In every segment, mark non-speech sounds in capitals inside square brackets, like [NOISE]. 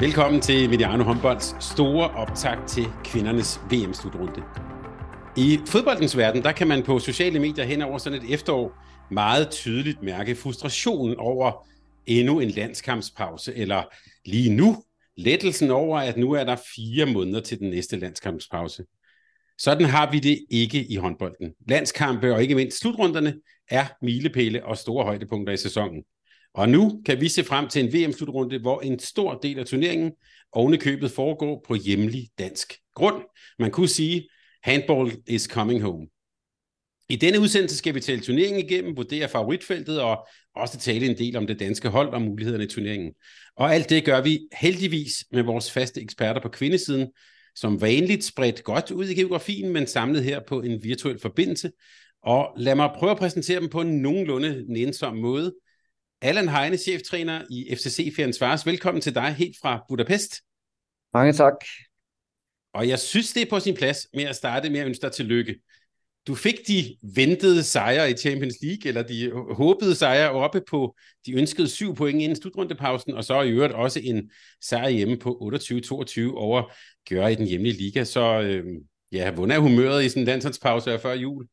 Velkommen til Mediano Håndbolds store optag til kvindernes VM-slutrunde. I fodboldens verden, der kan man på sociale medier hen over sådan et efterår meget tydeligt mærke frustrationen over endnu en landskampspause, eller lige nu lettelsen over, at nu er der fire måneder til den næste landskampspause. Sådan har vi det ikke i håndbolden. Landskampe og ikke mindst slutrunderne er milepæle og store højdepunkter i sæsonen. Og nu kan vi se frem til en VM-slutrunde, hvor en stor del af turneringen ovenikøbet foregår på hjemlig dansk grund. Man kunne sige, handball is coming home. I denne udsendelse skal vi tale turneringen igennem, vurdere favoritfeltet og også tale en del om det danske hold og mulighederne i turneringen. Og alt det gør vi heldigvis med vores faste eksperter på kvindesiden, som vanligt spredt godt ud i geografien, men samlet her på en virtuel forbindelse. Og lad mig prøve at præsentere dem på en nogenlunde nænsom måde – Allan Heine, cheftræner i FCC Fjernsvars. Velkommen til dig helt fra Budapest. Mange tak. Og jeg synes, det er på sin plads med at starte med at ønske dig tillykke. Du fik de ventede sejre i Champions League, eller de håbede sejre oppe på de ønskede syv point inden slutrundepausen, og så i øvrigt også en sejr hjemme på 28-22 over Gør i den hjemlige liga. Så øh, ja, hvordan er humøret i sådan en landsholdspause før jul?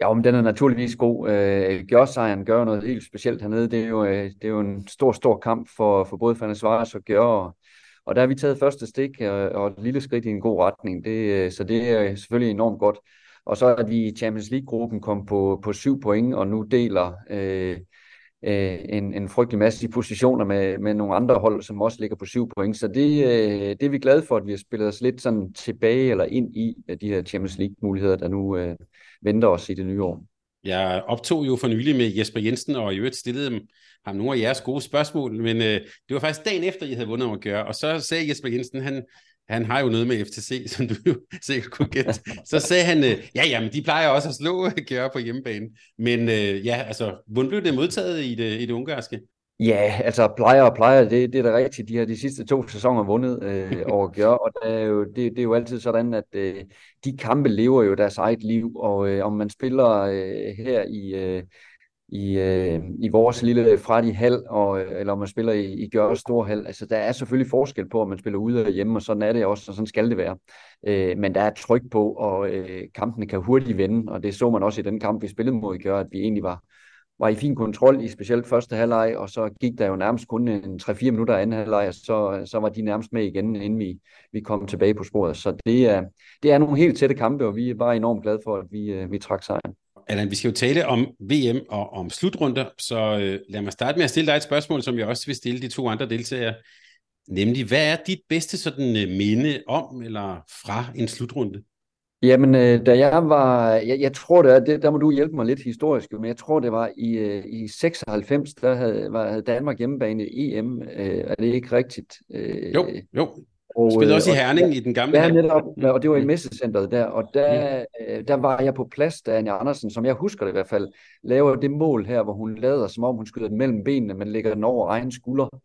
Ja, men den er naturligvis god. Øh, Gjør-sejren gør noget helt specielt hernede. Det er jo, øh, det er jo en stor, stor kamp for, for både Fanny Svares og Gjør. Og, og der har vi taget første stik og, og et lille skridt i en god retning. Det, øh, så det er selvfølgelig enormt godt. Og så at vi i Champions League-gruppen kom på, på syv point, og nu deler øh, øh, en, en frygtelig masse i positioner med, med nogle andre hold, som også ligger på syv point. Så det, øh, det er vi glade for, at vi har spillet os lidt sådan tilbage eller ind i de her Champions League-muligheder, der nu øh, venter os i det nye år. Jeg optog jo for nylig med Jesper Jensen, og i øvrigt stillede ham nogle af jeres gode spørgsmål, men øh, det var faktisk dagen efter, I havde vundet at gøre, og så sagde Jesper Jensen, han, han har jo noget med FTC, [LAUGHS] som du sikkert kunne gætte. Så sagde han, øh, ja, jamen, de plejer også at slå [LAUGHS] Gøre på hjemmebane. Men øh, ja, altså, hvordan blev det modtaget i det, i det ungarske? Ja, altså plejer og plejer, det, det er da rigtigt. De har de sidste to sæsoner vundet øh, [LAUGHS] over gør, og det er, jo, det, det er jo altid sådan, at øh, de kampe lever jo deres eget liv, og øh, om man spiller øh, her i, øh, i, øh, i vores lille Frati hal, og, eller om man spiller i, i Gjørs store hal, altså der er selvfølgelig forskel på, om man spiller ude og hjemme, og sådan er det også, og sådan skal det være. Øh, men der er tryk på, og øh, kampene kan hurtigt vende, og det så man også i den kamp, vi spillede mod i Gør, at vi egentlig var var i fin kontrol i specielt første halvleg, og så gik der jo nærmest kun en 3-4 minutter anden halvleg, og så, så var de nærmest med igen, inden vi, vi kom tilbage på sporet. Så det er, det er nogle helt tætte kampe, og vi er bare enormt glade for, at vi, øh, vi trak sejren. Allan, vi skal jo tale om VM og om slutrunder, så øh, lad mig starte med at stille dig et spørgsmål, som jeg også vil stille de to andre deltagere. Nemlig, hvad er dit bedste sådan øh, minde om eller fra en slutrunde? Jamen, øh, da jeg var, jeg, jeg tror det, det, der må du hjælpe mig lidt historisk, men jeg tror det var i, øh, i 96, der havde, var, havde Danmark hjemmebane i EM, øh, er det ikke rigtigt? Øh, jo, jo. Og, Spillede også i Herning og, i den gamle Ja, netop, og det var i messecenteret der, og der, mm. der var jeg på plads, da Anja Andersen, som jeg husker det i hvert fald, laver det mål her, hvor hun lader, som om hun skyder den mellem benene, men lægger den over egen skulder.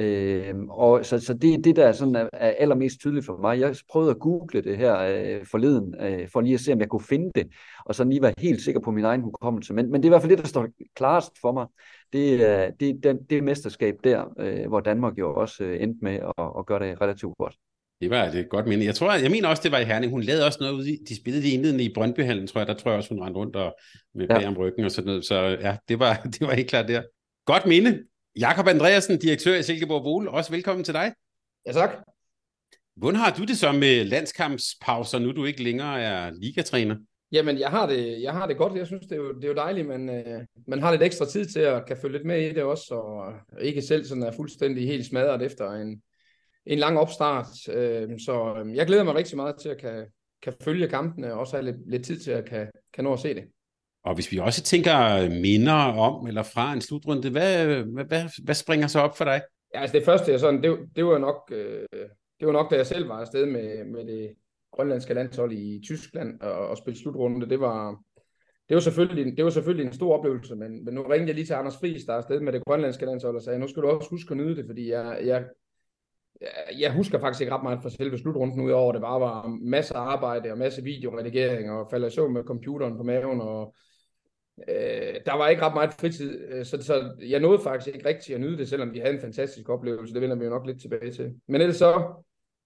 Øh, og så, så det er det, der sådan er, er allermest tydeligt for mig. Jeg prøvede at google det her øh, forleden, øh, for lige at se, om jeg kunne finde det, og så lige være helt sikker på min egen hukommelse. Men, men det er i hvert fald det, der står klarest for mig. Det er det, det, det mesterskab der, øh, hvor Danmark jo også øh, endte med at, at gøre det relativt godt. Det var et godt minde. Jeg tror, jeg mener også, det var i Herning. Hun lavede også noget ude de spillede de indledende i Brøndbyhallen, tror jeg. Der tror jeg også, hun rendte rundt og, med ja. bag om ryggen og sådan noget. Så ja, det var, [LAUGHS] det var helt klart der. Godt minde. Jakob Andreasen, direktør i Silkeborg Vole, også velkommen til dig. Ja, tak. Hvordan har du det så med landskampspauser, nu du ikke længere er ligatræner? Jamen, jeg har det, jeg har det godt. Jeg synes, det er jo, det er jo dejligt, men øh, man har lidt ekstra tid til at kan følge lidt med i det også, og ikke selv sådan er fuldstændig helt smadret efter en, en lang opstart. Øh, så øh, jeg glæder mig rigtig meget til at kan, kan følge kampene, og også have lidt, lidt tid til at kan, kan nå at se det. Og hvis vi også tænker minder om eller fra en slutrunde, hvad, hvad, hvad, hvad springer så op for dig? Ja, altså det første, jeg sådan, det, det var nok, øh, det var nok, da jeg selv var afsted med, med det grønlandske landshold i Tyskland og, og spille slutrunde. Det var, det var, selvfølgelig, det var selvfølgelig en stor oplevelse, men, men nu ringede jeg lige til Anders Friis, der er afsted med det grønlandske landshold, og sagde, nu skal du også huske at nyde det, fordi jeg, jeg, jeg husker faktisk ikke ret meget fra selve slutrunden, udover det bare var masser af arbejde og masser af videoredigering og falde i med computeren på maven og Øh, der var ikke ret meget fritid, øh, så, så jeg nåede faktisk ikke rigtig at nyde det, selvom vi havde en fantastisk oplevelse. Det vender vi jo nok lidt tilbage til. Men ellers så,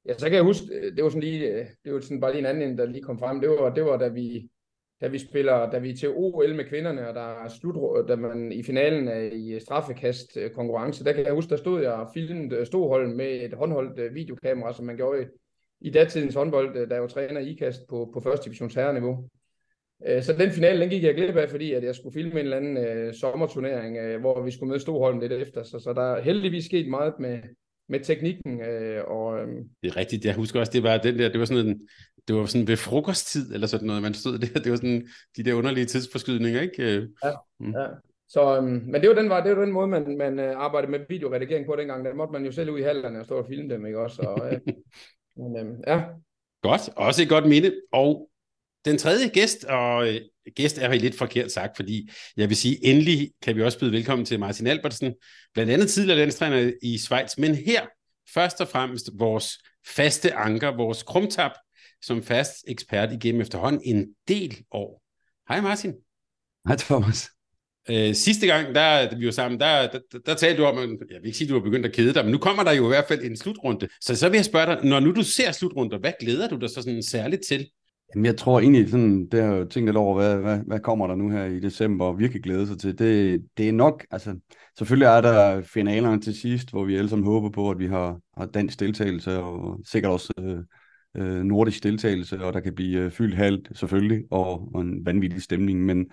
ja, så kan jeg huske, øh, det var sådan lige, øh, det var sådan bare lige en anden, der lige kom frem. Det var, det var da vi, da vi spiller, da vi er til OL med kvinderne, og der er slut, da man i finalen er i straffekast øh, konkurrence, der kan jeg huske, der stod jeg og filmede Stoholm med et håndholdt videokamera, som man gjorde i, i datidens håndbold, der jo træner i ikast på, på første divisions herreniveau. Øh, så den finale, den gik jeg glip af, fordi at jeg skulle filme en eller anden øh, sommerturnering, øh, hvor vi skulle møde Stoholm lidt efter. Så, så der er heldigvis sket meget med, med teknikken. Øh, og, øh, det er rigtigt. Jeg husker også, det var den der, det var sådan en, det var sådan ved frokosttid, eller sådan noget, man stod der. Det var sådan de der underlige tidsforskydninger, ikke? Øh, ja, mm. ja. Så, øhm, men det var, den, var, det var den måde, man, man øh, arbejdede med videoredigering på dengang. Der måtte man jo selv ud i hallerne og stå og filme dem, ikke også? Og, øh, [LAUGHS] men, øh, ja. Godt, også et godt minde. Og den tredje gæst, og øh, gæst er jo lidt forkert sagt, fordi jeg vil sige, endelig kan vi også byde velkommen til Martin Albertsen, blandt andet tidligere landstræner i Schweiz, men her først og fremmest vores faste anker, vores krumtap, som fast ekspert igennem efterhånden en del år. Hej Martin. Hej Thomas. Øh, sidste gang, der vi var sammen, der, der, der, der talte du om, at, jeg vil ikke sige, at du har begyndt at kede dig, men nu kommer der jo i hvert fald en slutrunde. Så så vil jeg spørge dig, når nu du ser slutrunder, hvad glæder du dig så sådan særligt til? Jamen, jeg tror egentlig, sådan, det har jeg tænkt lidt over, hvad, hvad, hvad kommer der nu her i december, og virkelig glæde sig til. Det, det er nok, altså, selvfølgelig er der finalerne til sidst, hvor vi alle sammen håber på, at vi har, har dansk deltagelse, og sikkert også øh, øh, nordisk deltagelse, og der kan blive øh, fyldt halvt, selvfølgelig, og, og en vanvittig stemning, men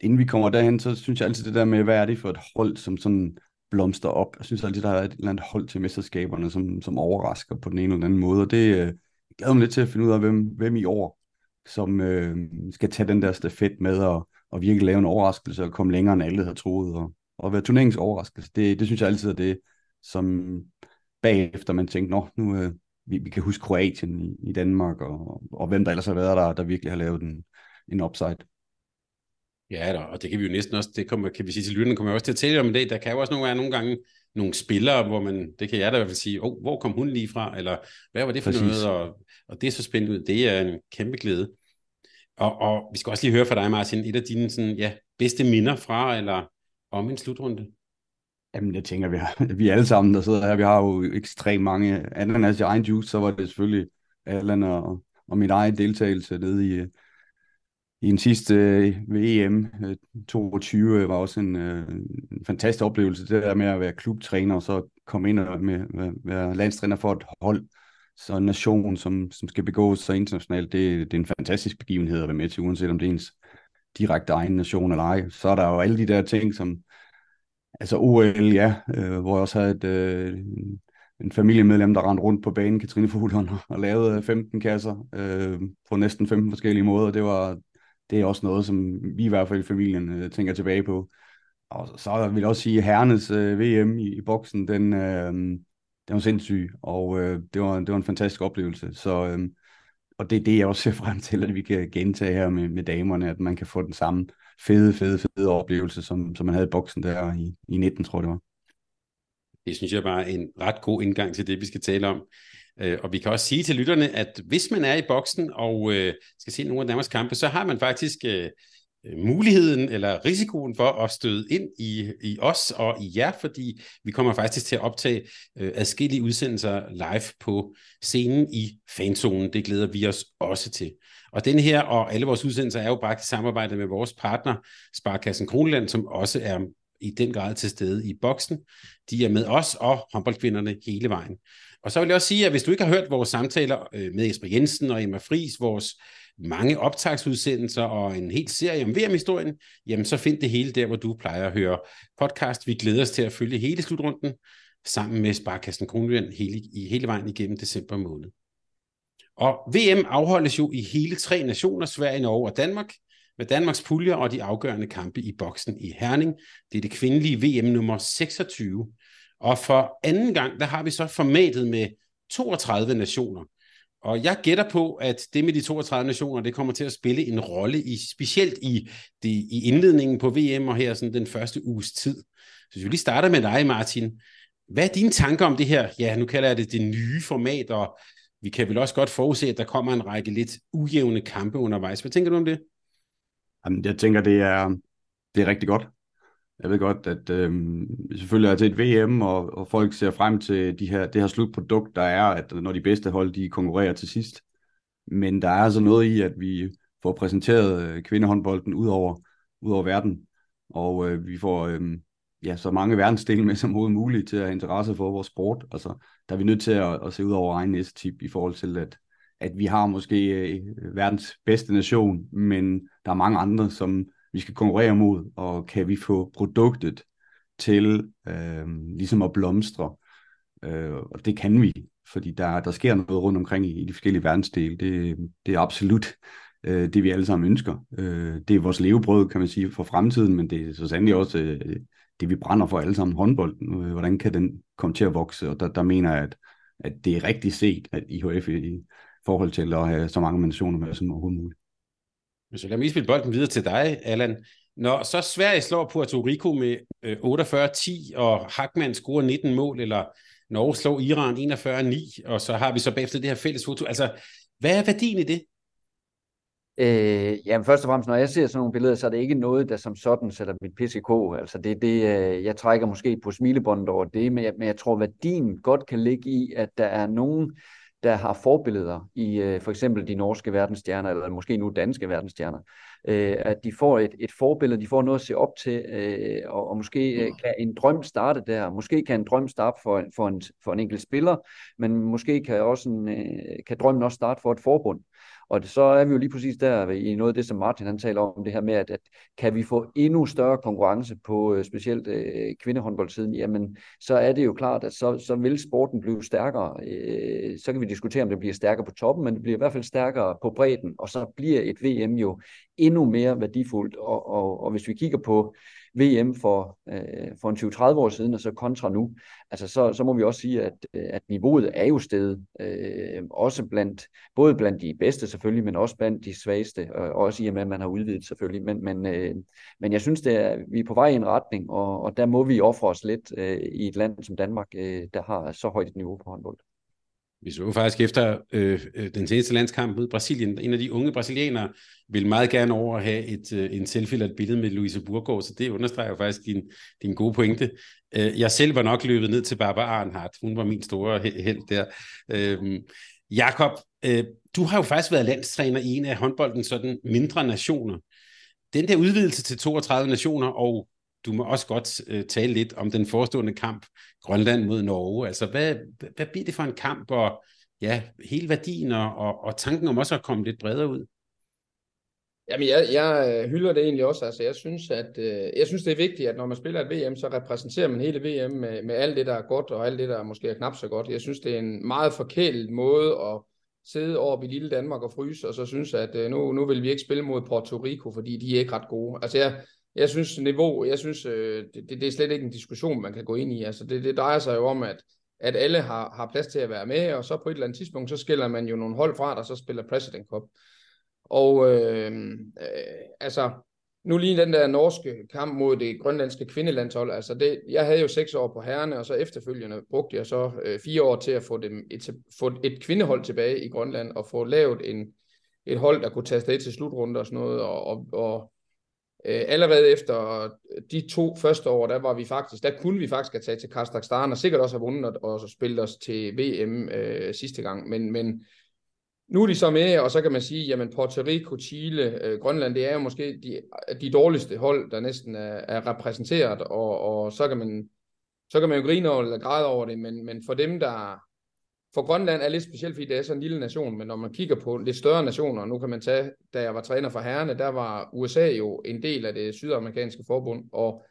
inden vi kommer derhen, så synes jeg altid det der med, hvad er det for et hold, som sådan blomster op. Jeg synes altid, der er et eller andet hold til mesterskaberne, som, som overrasker på den ene eller anden måde, og det, øh, glæder mig lidt til at finde ud af, hvem, hvem i år, som øh, skal tage den der stafet med og, og virkelig lave en overraskelse og komme længere, end alle havde troet. Og, og være turneringens overraskelse, det, det synes jeg altid er det, som bagefter man tænkte, nå, nu øh, vi, vi kan huske Kroatien i, i Danmark, og, og hvem der ellers har været der, der virkelig har lavet en, en upside. Ja, der, og det kan vi jo næsten også, det kommer, kan vi sige til lytterne, kommer jeg også til at tale om i dag, der kan jo også nogle, nogle gange nogle spillere, hvor man, det kan jeg da i hvert fald sige, oh, hvor kom hun lige fra, eller hvad var det for Præcis. noget, og, og det er så spændende ud. Det er en kæmpe glæde. Og, og vi skal også lige høre fra dig, Martin, et af dine sådan, ja, bedste minder fra, eller om en slutrunde. Jamen, jeg tænker, vi, har, [LAUGHS] vi alle sammen, der sidder her, vi har jo ekstremt mange. Ananas i egen juice, så var det selvfølgelig Allan og, og min egen deltagelse nede i, i den sidste øh, VM 22 øh, øh, var også en, øh, en fantastisk oplevelse, det der med at være klubtræner og så komme ind og med, være landstræner for et hold, så en nation, som, som skal begå sig internationalt, det, det er en fantastisk begivenhed at være med til, uanset om det er ens direkte egen nation eller ej. Så er der jo alle de der ting, som altså OL, ja, øh, hvor jeg også havde et, øh, en familiemedlem, der rendte rundt på banen, Katrine Fuglund, og lavede 15 kasser øh, på næsten 15 forskellige måder. Det var, det er også noget, som vi i hvert fald i familien øh, tænker tilbage på. Og så vil jeg også sige, at herrenes øh, VM i, i boksen, den, øh, den var sindssyg, og øh, det, var, det var en fantastisk oplevelse. Så, øh, og det er det, jeg også ser frem til, at vi kan gentage her med, med damerne, at man kan få den samme fede, fede, fede oplevelse, som, som man havde i boksen der i, i 19, tror jeg det var. Det synes jeg bare er en ret god indgang til det, vi skal tale om. Øh, og vi kan også sige til lytterne, at hvis man er i boksen og øh, skal se nogle af Danmarks kampe, så har man faktisk øh, øh, muligheden eller risikoen for at støde ind i, i os og i jer, fordi vi kommer faktisk til at optage øh, adskillige udsendelser live på scenen i fanzonen. Det glæder vi os også til. Og den her og alle vores udsendelser er jo bragt i samarbejde med vores partner, Sparkassen Kronland, som også er i den grad til stede i boksen. De er med os og håndboldkvinderne hele vejen. Og så vil jeg også sige, at hvis du ikke har hørt vores samtaler øh, med Jesper Jensen og Emma Fris, vores mange optagsudsendelser og en hel serie om VM-historien, jamen så find det hele der, hvor du plejer at høre podcast. Vi glæder os til at følge hele slutrunden sammen med Sparkassen Kronjylland hele, i hele vejen igennem december måned. Og VM afholdes jo i hele tre nationer, Sverige, Norge og Danmark. med Danmarks puljer og de afgørende kampe i boksen i Herning. Det er det kvindelige VM nummer 26. Og for anden gang, der har vi så formatet med 32 nationer. Og jeg gætter på, at det med de 32 nationer, det kommer til at spille en rolle, i, specielt i, det, i indledningen på VM og her sådan den første uges tid. Så hvis vi lige starter med dig, Martin. Hvad er dine tanker om det her? Ja, nu kalder jeg det det nye format, og vi kan vel også godt forudse, at der kommer en række lidt ujævne kampe undervejs. Hvad tænker du om det? Jamen, jeg tænker, det er, det er rigtig godt. Jeg ved godt, at øh, selvfølgelig er til et VM, og, og folk ser frem til de her, det her slutprodukt, der er, at når de bedste hold, de konkurrerer til sidst. Men der er altså noget i, at vi får præsenteret øh, kvindehåndbolden ud over, ud over verden, og øh, vi får øh, ja, så mange verdensdele med som overhovedet muligt til at have interesse for vores sport. Altså, der er vi nødt til at, at se ud over egen næste i forhold til, at, at vi har måske øh, verdens bedste nation, men der er mange andre, som vi skal konkurrere mod, og kan vi få produktet til øh, ligesom at blomstre. Øh, og det kan vi, fordi der, der sker noget rundt omkring i, i de forskellige verdensdele. Det, det er absolut øh, det, vi alle sammen ønsker. Øh, det er vores levebrød, kan man sige, for fremtiden, men det er så sandelig også øh, det, vi brænder for alle sammen, håndbolden. Øh, hvordan kan den komme til at vokse? Og der, der mener jeg, at, at det er rigtigt set, at IHF i, i forhold til at have så mange nationer med som overhovedet muligt. Så lad mig spille bolden videre til dig, Allan. Når så Sverige slår Puerto Rico med øh, 48-10, og Hackman scorer 19 mål, eller Norge slår Iran 41-9, og så har vi så bagefter det her fælles foto. Altså, hvad er værdien i det? Øh, jamen først og fremmest, når jeg ser sådan nogle billeder, så er det ikke noget, der som sådan sætter mit PCK. Altså det, det, øh, jeg trækker måske på smilebåndet over det, men jeg, men jeg tror, værdien godt kan ligge i, at der er nogen, der har forbilleder i øh, for eksempel de norske verdensstjerner, eller måske nu danske verdensstjerner, øh, at de får et, et forbillede, de får noget at se op til, øh, og, og måske øh, kan en drøm starte der. Måske kan en drøm starte for, for, en, for en enkelt spiller, men måske kan, også en, øh, kan drømmen også starte for et forbund. Og så er vi jo lige præcis der i noget af det, som Martin han taler om, det her med, at, at kan vi få endnu større konkurrence på øh, specielt øh, kvindehåndboldsiden, jamen så er det jo klart, at så, så vil sporten blive stærkere. Øh, så kan vi diskutere, om det bliver stærkere på toppen, men det bliver i hvert fald stærkere på bredden, og så bliver et VM jo endnu mere værdifuldt. Og, og, og hvis vi kigger på VM for, øh, for en 20-30 år siden, og så kontra nu, altså så, så må vi også sige, at, øh, at niveauet er jo steget, øh, også blandt, både blandt de bedste selvfølgelig, men også blandt de svageste, og også i og med, at man har udvidet selvfølgelig, men, men, øh, men jeg synes, det er, vi er på vej i en retning, og, og der må vi ofre os lidt øh, i et land som Danmark, øh, der har så højt et niveau på håndbold. Vi så faktisk efter øh, øh, den seneste landskamp mod Brasilien, en af de unge brasilianere vil meget gerne over at have et, øh, en selfie eller et billede med Louise Burgård, så det understreger faktisk din, din gode pointe. Øh, jeg selv var nok løbet ned til Barbara Arnhardt, hun var min store held der. Øh, Jakob, øh, du har jo faktisk været landstræner i en af håndboldens sådan mindre nationer. Den der udvidelse til 32 nationer og du må også godt øh, tale lidt om den forestående kamp Grønland mod Norge. Altså, hvad, hvad bliver det for en kamp, og ja, hele værdien og, og, og tanken om også at komme lidt bredere ud? Jamen, jeg, jeg øh, hylder det egentlig også. Altså, jeg synes, at øh, jeg synes, det er vigtigt, at når man spiller et VM, så repræsenterer man hele VM med, med alt det, der er godt, og alt det, der måske er knap så godt. Jeg synes, det er en meget forkælet måde at sidde over i lille Danmark og fryse, og så synes, at øh, nu, nu vil vi ikke spille mod Puerto Rico, fordi de er ikke ret gode. Altså, jeg, jeg synes niveau, jeg synes, øh, det, det er slet ikke en diskussion, man kan gå ind i. Altså det, det drejer sig jo om, at, at alle har, har plads til at være med, og så på et eller andet tidspunkt, så skiller man jo nogle hold fra, der så spiller President Cup. Og øh, øh, altså, nu lige den der norske kamp mod det grønlandske kvindelandshold, altså det, jeg havde jo seks år på herrene, og så efterfølgende brugte jeg så øh, fire år til at få, dem et, få et kvindehold tilbage i Grønland, og få lavet en, et hold, der kunne tage afsted til slutrunder og sådan noget, og, og, og Øh, allerede efter de to første år, der var vi faktisk, der kunne vi faktisk have taget til Kazakhstan, og sikkert også have vundet og, og spillet os til VM øh, sidste gang. Men, men nu er de så med, og så kan man sige, jamen Puerto Rico, Chile, øh, Grønland, det er jo måske de, de dårligste hold, der næsten er, er repræsenteret, og, og så kan man så kan man jo grine over eller græde over det, men, men for dem, der, for Grønland er lidt specielt, fordi det er sådan en lille nation, men når man kigger på lidt større nationer, nu kan man tage, da jeg var træner for herrene, der var USA jo en del af det sydamerikanske forbund, og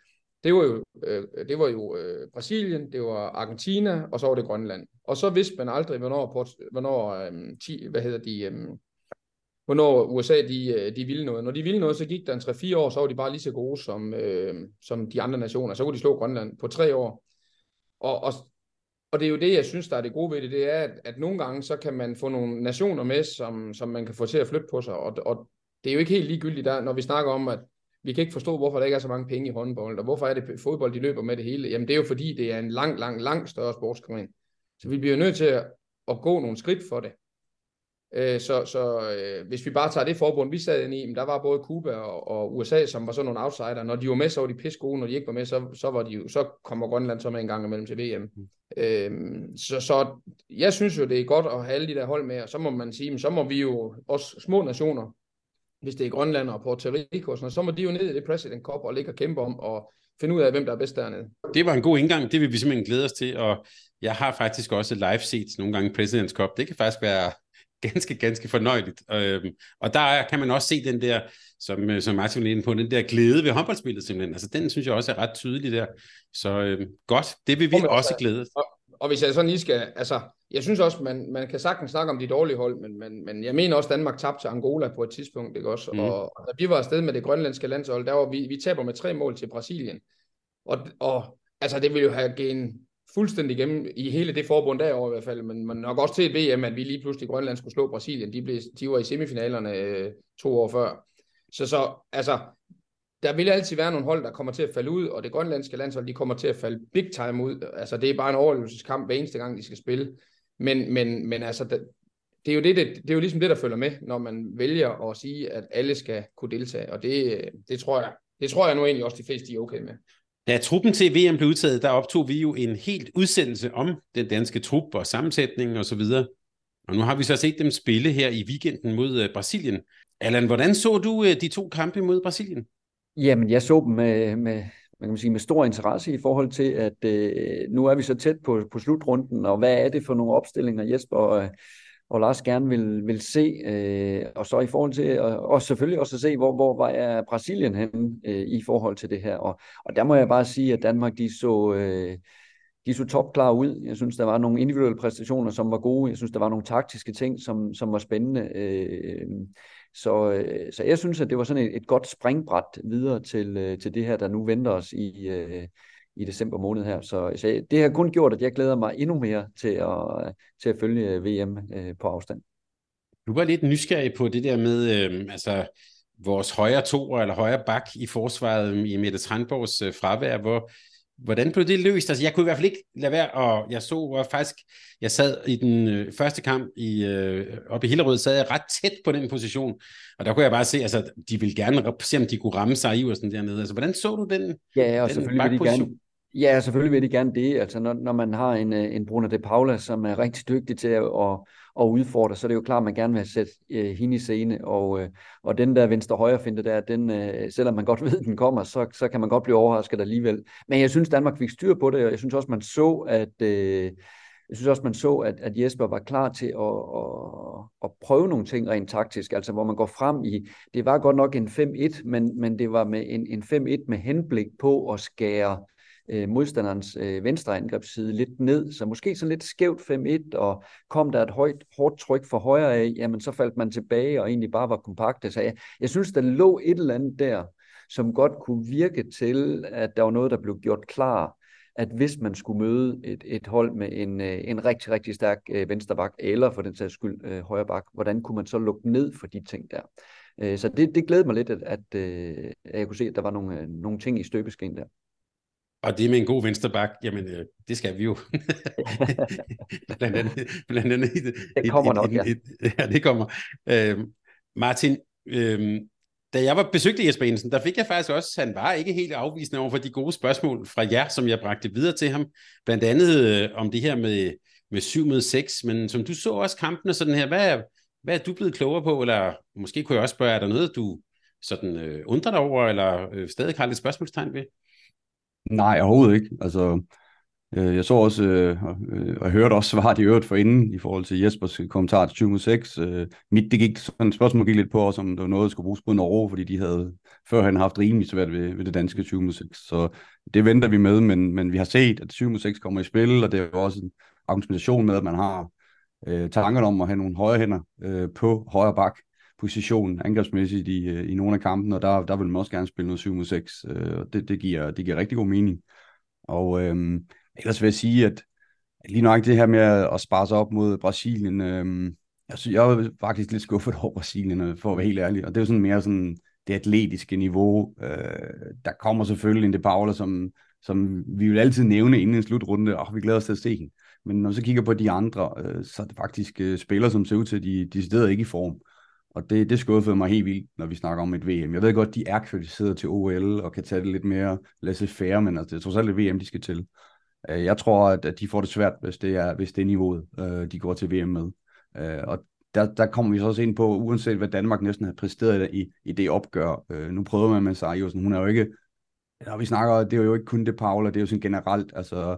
det var jo, øh, det var jo øh, Brasilien, det var Argentina, og så var det Grønland. Og så vidste man aldrig, hvornår, hvornår øh, ti, hvad hedder de, øhm, øh, hvornår USA de, de ville noget. Når de ville noget, så gik der en 3-4 år, så var de bare lige så gode som, øh, som de andre nationer. Så kunne de slå Grønland på tre år. Og, og, og det er jo det, jeg synes, der er det gode ved det, det er, at, at nogle gange, så kan man få nogle nationer med, som, som man kan få til at flytte på sig. Og, og det er jo ikke helt ligegyldigt, der, når vi snakker om, at vi kan ikke forstå, hvorfor der ikke er så mange penge i håndbold, og hvorfor er det fodbold, de løber med det hele. Jamen det er jo fordi, det er en lang, lang, lang større sportsgren. Så vi bliver nødt til at, at gå nogle skridt for det. Øh, så så øh, hvis vi bare tager det forbund, vi sad ind i, der var både Cuba og, og USA, som var sådan nogle outsider. Når de var med, så var de pisse gode. Når de ikke var med, så, så, var de jo, så kommer Grønland så med en gang imellem til VM. Mm. Øh, så, så jeg synes jo, det er godt at have alle de der hold med, og så må man sige, så må vi jo, også små nationer, hvis det er Grønland og Puerto Rico, sådan, så må de jo ned i det President Cup og ligge og kæmpe om og finde ud af, hvem der er bedst dernede. Det var en god indgang, det vil vi simpelthen glæde os til, og jeg har faktisk også live set nogle gange President's Cup. Det kan faktisk være ganske, ganske fornøjeligt. Øhm, og der kan man også se den der, som, øh, som Martin var inde på, den der glæde ved håndboldspillet simpelthen. Altså den synes jeg også er ret tydelig der. Så øhm, godt, det vil vi også altså, glæde. Og, og hvis jeg sådan lige skal, altså jeg synes også, man, man kan sagtens snakke om de dårlige hold, men, men, men jeg mener også, at Danmark tabte til Angola på et tidspunkt, ikke også? Mm. Og, og da vi var afsted med det grønlandske landshold, der var vi, vi taber med tre mål til Brasilien. Og, og altså det ville jo have givet fuldstændig igennem i hele det forbund derovre i hvert fald, men, men nok også til et VM, at vi lige pludselig i Grønland skulle slå Brasilien. De, blev, de var i semifinalerne øh, to år før. Så, så altså, der vil altid være nogle hold, der kommer til at falde ud, og det grønlandske landshold, de kommer til at falde big time ud. Altså, det er bare en overlevelseskamp hver eneste gang, de skal spille. Men, men, men altså, det, det er, jo det, det, det er jo ligesom det, der følger med, når man vælger at sige, at alle skal kunne deltage, og det, øh, det, tror jeg, det tror jeg nu egentlig også, de fleste er okay med. Da truppen til VM blev udtaget, der optog vi jo en helt udsendelse om den danske trup og sammensætning og så videre. Og nu har vi så set dem spille her i weekenden mod øh, Brasilien. Allan, hvordan så du øh, de to kampe mod Brasilien? Jamen, jeg så dem med, med, man kan sige, med stor interesse i forhold til, at øh, nu er vi så tæt på, på slutrunden, og hvad er det for nogle opstillinger, Jesper og, og Lars gerne vil, vil se, øh, og så i forhold til, og, og selvfølgelig også at se, hvor, hvor var er Brasilien henne øh, i forhold til det her, og, og der må jeg bare sige, at Danmark, de så, øh, de så topklar ud. Jeg synes, der var nogle individuelle præstationer, som var gode. Jeg synes, der var nogle taktiske ting, som, som var spændende. Øh, så, øh, så jeg synes, at det var sådan et, et godt springbræt videre til, øh, til det her, der nu venter os i, øh, i december måned her. Så, så det har kun gjort, at jeg glæder mig endnu mere til at, til at følge VM øh, på afstand. Du var lidt nysgerrig på det der med, øh, altså vores højre to eller højre bak i forsvaret i Mette Tranborgs øh, fravær, hvor hvordan blev det løst? Altså, jeg kunne i hvert fald ikke lade være, og jeg så og faktisk, jeg sad i den øh, første kamp i, øh, oppe i Hillerød, sad jeg ret tæt på den position, og der kunne jeg bare se, altså, de ville gerne se, om de kunne ramme sig i sådan dernede. Altså, hvordan så du den, ja, og den selvfølgelig vil de gerne, Ja, selvfølgelig vil de gerne det. Altså, når, når man har en, øh, en Bruno de Paula, som er rigtig dygtig til at, at, at udfordre, så er det jo klart, at man gerne vil sætte øh, hende i scene. Og, øh, og den der venstre-højre finde der, den, øh, selvom man godt [LAUGHS] ved, at den kommer, så, så kan man godt blive overrasket alligevel. Men jeg synes, Danmark fik styr på det, og jeg synes også, man så, at... Øh, jeg synes også, man så, at, at Jesper var klar til at, at, at prøve nogle ting rent taktisk, altså hvor man går frem i, det var godt nok en 5-1, men, men det var med en, en 5-1 med henblik på at skære øh, Øh, modstanderens øh, venstre angrebsside lidt ned, så måske sådan lidt skævt 5-1, og kom der et højt, hårdt tryk for højre af, jamen så faldt man tilbage og egentlig bare var kompakt. Så jeg, jeg synes, der lå et eller andet der, som godt kunne virke til, at der var noget, der blev gjort klar, at hvis man skulle møde et, et hold med en, øh, en rigtig, rigtig stærk øh, vensterbak, eller for den sags skyld øh, højre bak, hvordan kunne man så lukke ned for de ting der? Øh, så det, det glæder mig lidt, at, at, øh, at jeg kunne se, at der var nogle, øh, nogle ting i støbeskeen der. Og det med en god vensterbak, jamen øh, det skal vi jo. [LAUGHS] blandt andet, blandt andet det, det kommer nok, ja. ja, det kommer. Øh, Martin, øh, da jeg var besøgt Jesper Jensen, der fik jeg faktisk også, han var ikke helt afvisende over for de gode spørgsmål fra jer, som jeg bragte videre til ham. Blandt andet øh, om det her med, med 7 mod 6, men som du så også kampene sådan her, hvad er, hvad er du blevet klogere på, eller måske kunne jeg også spørge, er der noget, du sådan øh, undrer dig over, eller øh, stadig har lidt spørgsmålstegn ved? Nej, overhovedet ikke. Altså, øh, jeg så også, øh, øh, og hørte også svaret i øvrigt for inden, i forhold til Jespers kommentar til 2006. Øh, mit, det gik, sådan et spørgsmål gik lidt på også, om der var noget, der skulle bruges på Norge, fordi de havde førhen haft rimelig svært ved, ved det danske 2006. Så det venter vi med, men, men vi har set, at 2006 kommer i spil, og det er jo også en argumentation med, at man har øh, tankerne om at have nogle højre hænder øh, på højre bak position angrebsmæssigt i, øh, i nogle af kampene, og der, der vil man også gerne spille noget 7 mod 6. Øh, det, det, giver, det giver rigtig god mening. Og øh, ellers vil jeg sige, at lige nok det her med at spare sig op mod Brasilien, øh, altså, jeg er faktisk lidt skuffet [LAUGHS] over Brasilien, for at være helt ærlig. Og det er jo sådan mere sådan det atletiske niveau. Øh, der kommer selvfølgelig en De Paula, som, som vi vil altid nævne inden en slutrunde, og vi glæder os til at se hende. Men når man så kigger på de andre, øh, så er det faktisk øh, spillere, som ser ud til, at de, de sidder ikke i form. Og det, det skuffede mig helt vildt, når vi snakker om et VM. Jeg ved godt, de er kvalificeret til OL og kan tage det lidt mere laissez-faire, men altså, det er trods alt et VM, de skal til. Øh, jeg tror, at, de får det svært, hvis det er, hvis det er niveauet, øh, de går til VM med. Øh, og der, der kommer vi så også ind på, uanset hvad Danmark næsten har præsteret i, i det opgør. Nu prøver man med Sarjusen, hun er jo ikke, når vi snakker, det er jo ikke kun det Paula, det er jo sådan generelt, altså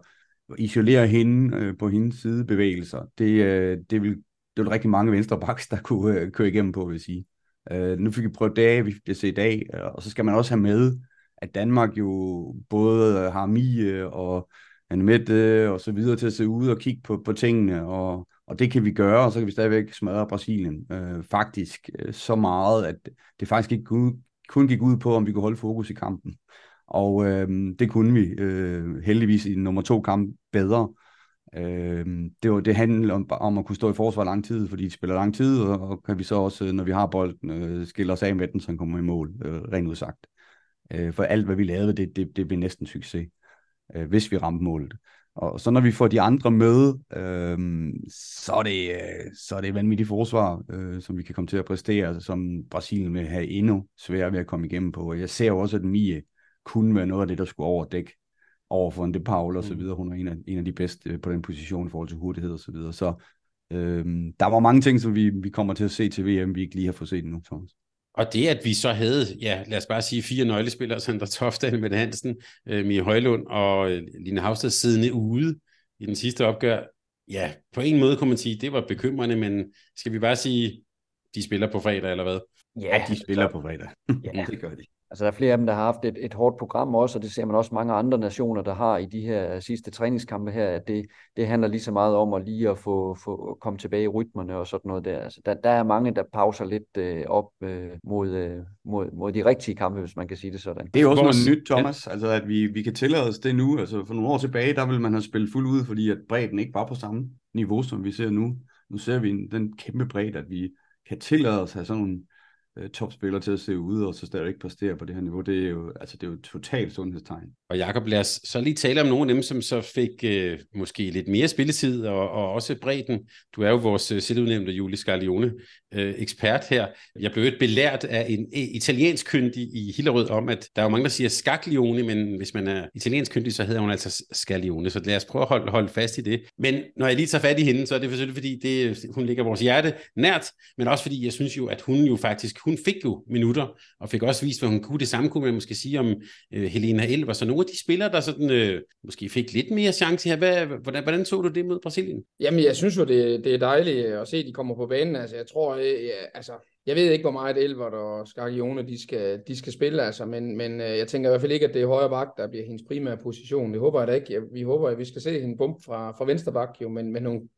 isolere hende øh, på hendes sidebevægelser, det, øh, det, vil, det vil rigtig mange venstre baks, der kunne øh, køre igennem på, vil jeg sige. Øh, nu fik vi prøvet dage, vi fik se i dag, og så skal man også have med, at Danmark jo både har Mie og Annemette øh, og så videre til at se ud og kigge på, på tingene, og, og det kan vi gøre, og så kan vi stadigvæk smadre Brasilien øh, faktisk øh, så meget, at det faktisk ikke kun, kun gik ud på, om vi kunne holde fokus i kampen. Og øh, det kunne vi øh, heldigvis i nummer to kamp bedre. Øh, det, det handler om, om at kunne stå i forsvar lang tid, fordi de spiller lang tid, og, og kan vi så også, når vi har bolden, øh, skille os af med den, så kommer i mål, øh, rent udsagt. Øh, for alt, hvad vi lavede, det, det, det blev næsten succes, øh, hvis vi ramte målet. Og så når vi får de andre med, øh, så, er det, øh, så er det vanvittigt forsvar, øh, som vi kan komme til at præstere, altså, som Brasilien vil have endnu sværere ved at komme igennem på. Jeg ser jo også, at Mie kunne være noget af det, der skulle overdække over for en De Paul og så mm. videre. Hun er en af, en af de bedste øh, på den position i forhold til hurtighed og så videre. Så øh, der var mange ting, som vi, vi kommer til at se til VM, vi ikke lige har fået set nu, Thomas. Og det, at vi så havde, ja, lad os bare sige, fire nøglespillere, Sandra Toftal, Mette Hansen, øh, Mie Højlund og øh, Line Havstad siddende ude i den sidste opgør, ja, på en måde kunne man sige, det var bekymrende, men skal vi bare sige, de spiller på fredag, eller hvad? Ja, de spiller på fredag. Ja, det gør de. Altså der er flere af dem, der har haft et, et hårdt program også, og det ser man også mange andre nationer, der har i de her sidste træningskampe her, at det, det handler lige så meget om at lige at få, få komme tilbage i rytmerne og sådan noget der. Altså der, der er mange, der pauser lidt øh, op øh, mod, øh, mod, mod de rigtige kampe, hvis man kan sige det sådan. Det er også noget nyt, Thomas, ja. altså at vi, vi kan tillade os det nu. Altså for nogle år tilbage, der ville man have spillet fuld ud, fordi at bredden ikke var på samme niveau, som vi ser nu. Nu ser vi den kæmpe bredde, at vi kan tillade os at have sådan nogle øh, topspiller til at se ud, og så stadig ikke præstere på det her niveau, det er jo, altså, det er jo et totalt sundhedstegn. Og Jakob, lad os så lige tale om nogle af dem, som så fik øh, måske lidt mere spilletid, og, og også bredden. Du er jo vores øh, selvudnævnte Julie Scarlione øh, ekspert her. Jeg blev et belært af en øh, italiensk kyndig i Hillerød om, at der er jo mange, der siger Scaglione, men hvis man er italiensk kyndig, så hedder hun altså Scarlione, så lad os prøve at holde, holde fast i det. Men når jeg lige tager fat i hende, så er det selvfølgelig, fordi det, hun ligger vores hjerte nært, men også fordi jeg synes jo, at hun jo faktisk hun fik jo minutter, og fik også vist, hvad hun kunne. Det samme kunne man måske sige om øh, Helena Elver. Så nogle af de spillere, der sådan, øh, måske fik lidt mere chance her, hvad, hvordan, hvordan så du det mod Brasilien? Jamen, jeg synes jo, det, det er dejligt at se, at de kommer på banen. Altså, jeg tror, øh, jeg, jeg altså, jeg ved ikke, hvor meget Elvert og Skagione, de skal, de skal spille, altså, men, men øh, jeg tænker i hvert fald ikke, at det er højre bak, der bliver hendes primære position. Det håber jeg da ikke. Vi håber, at vi skal se hende bump fra, fra venstre bak, jo, men, men hun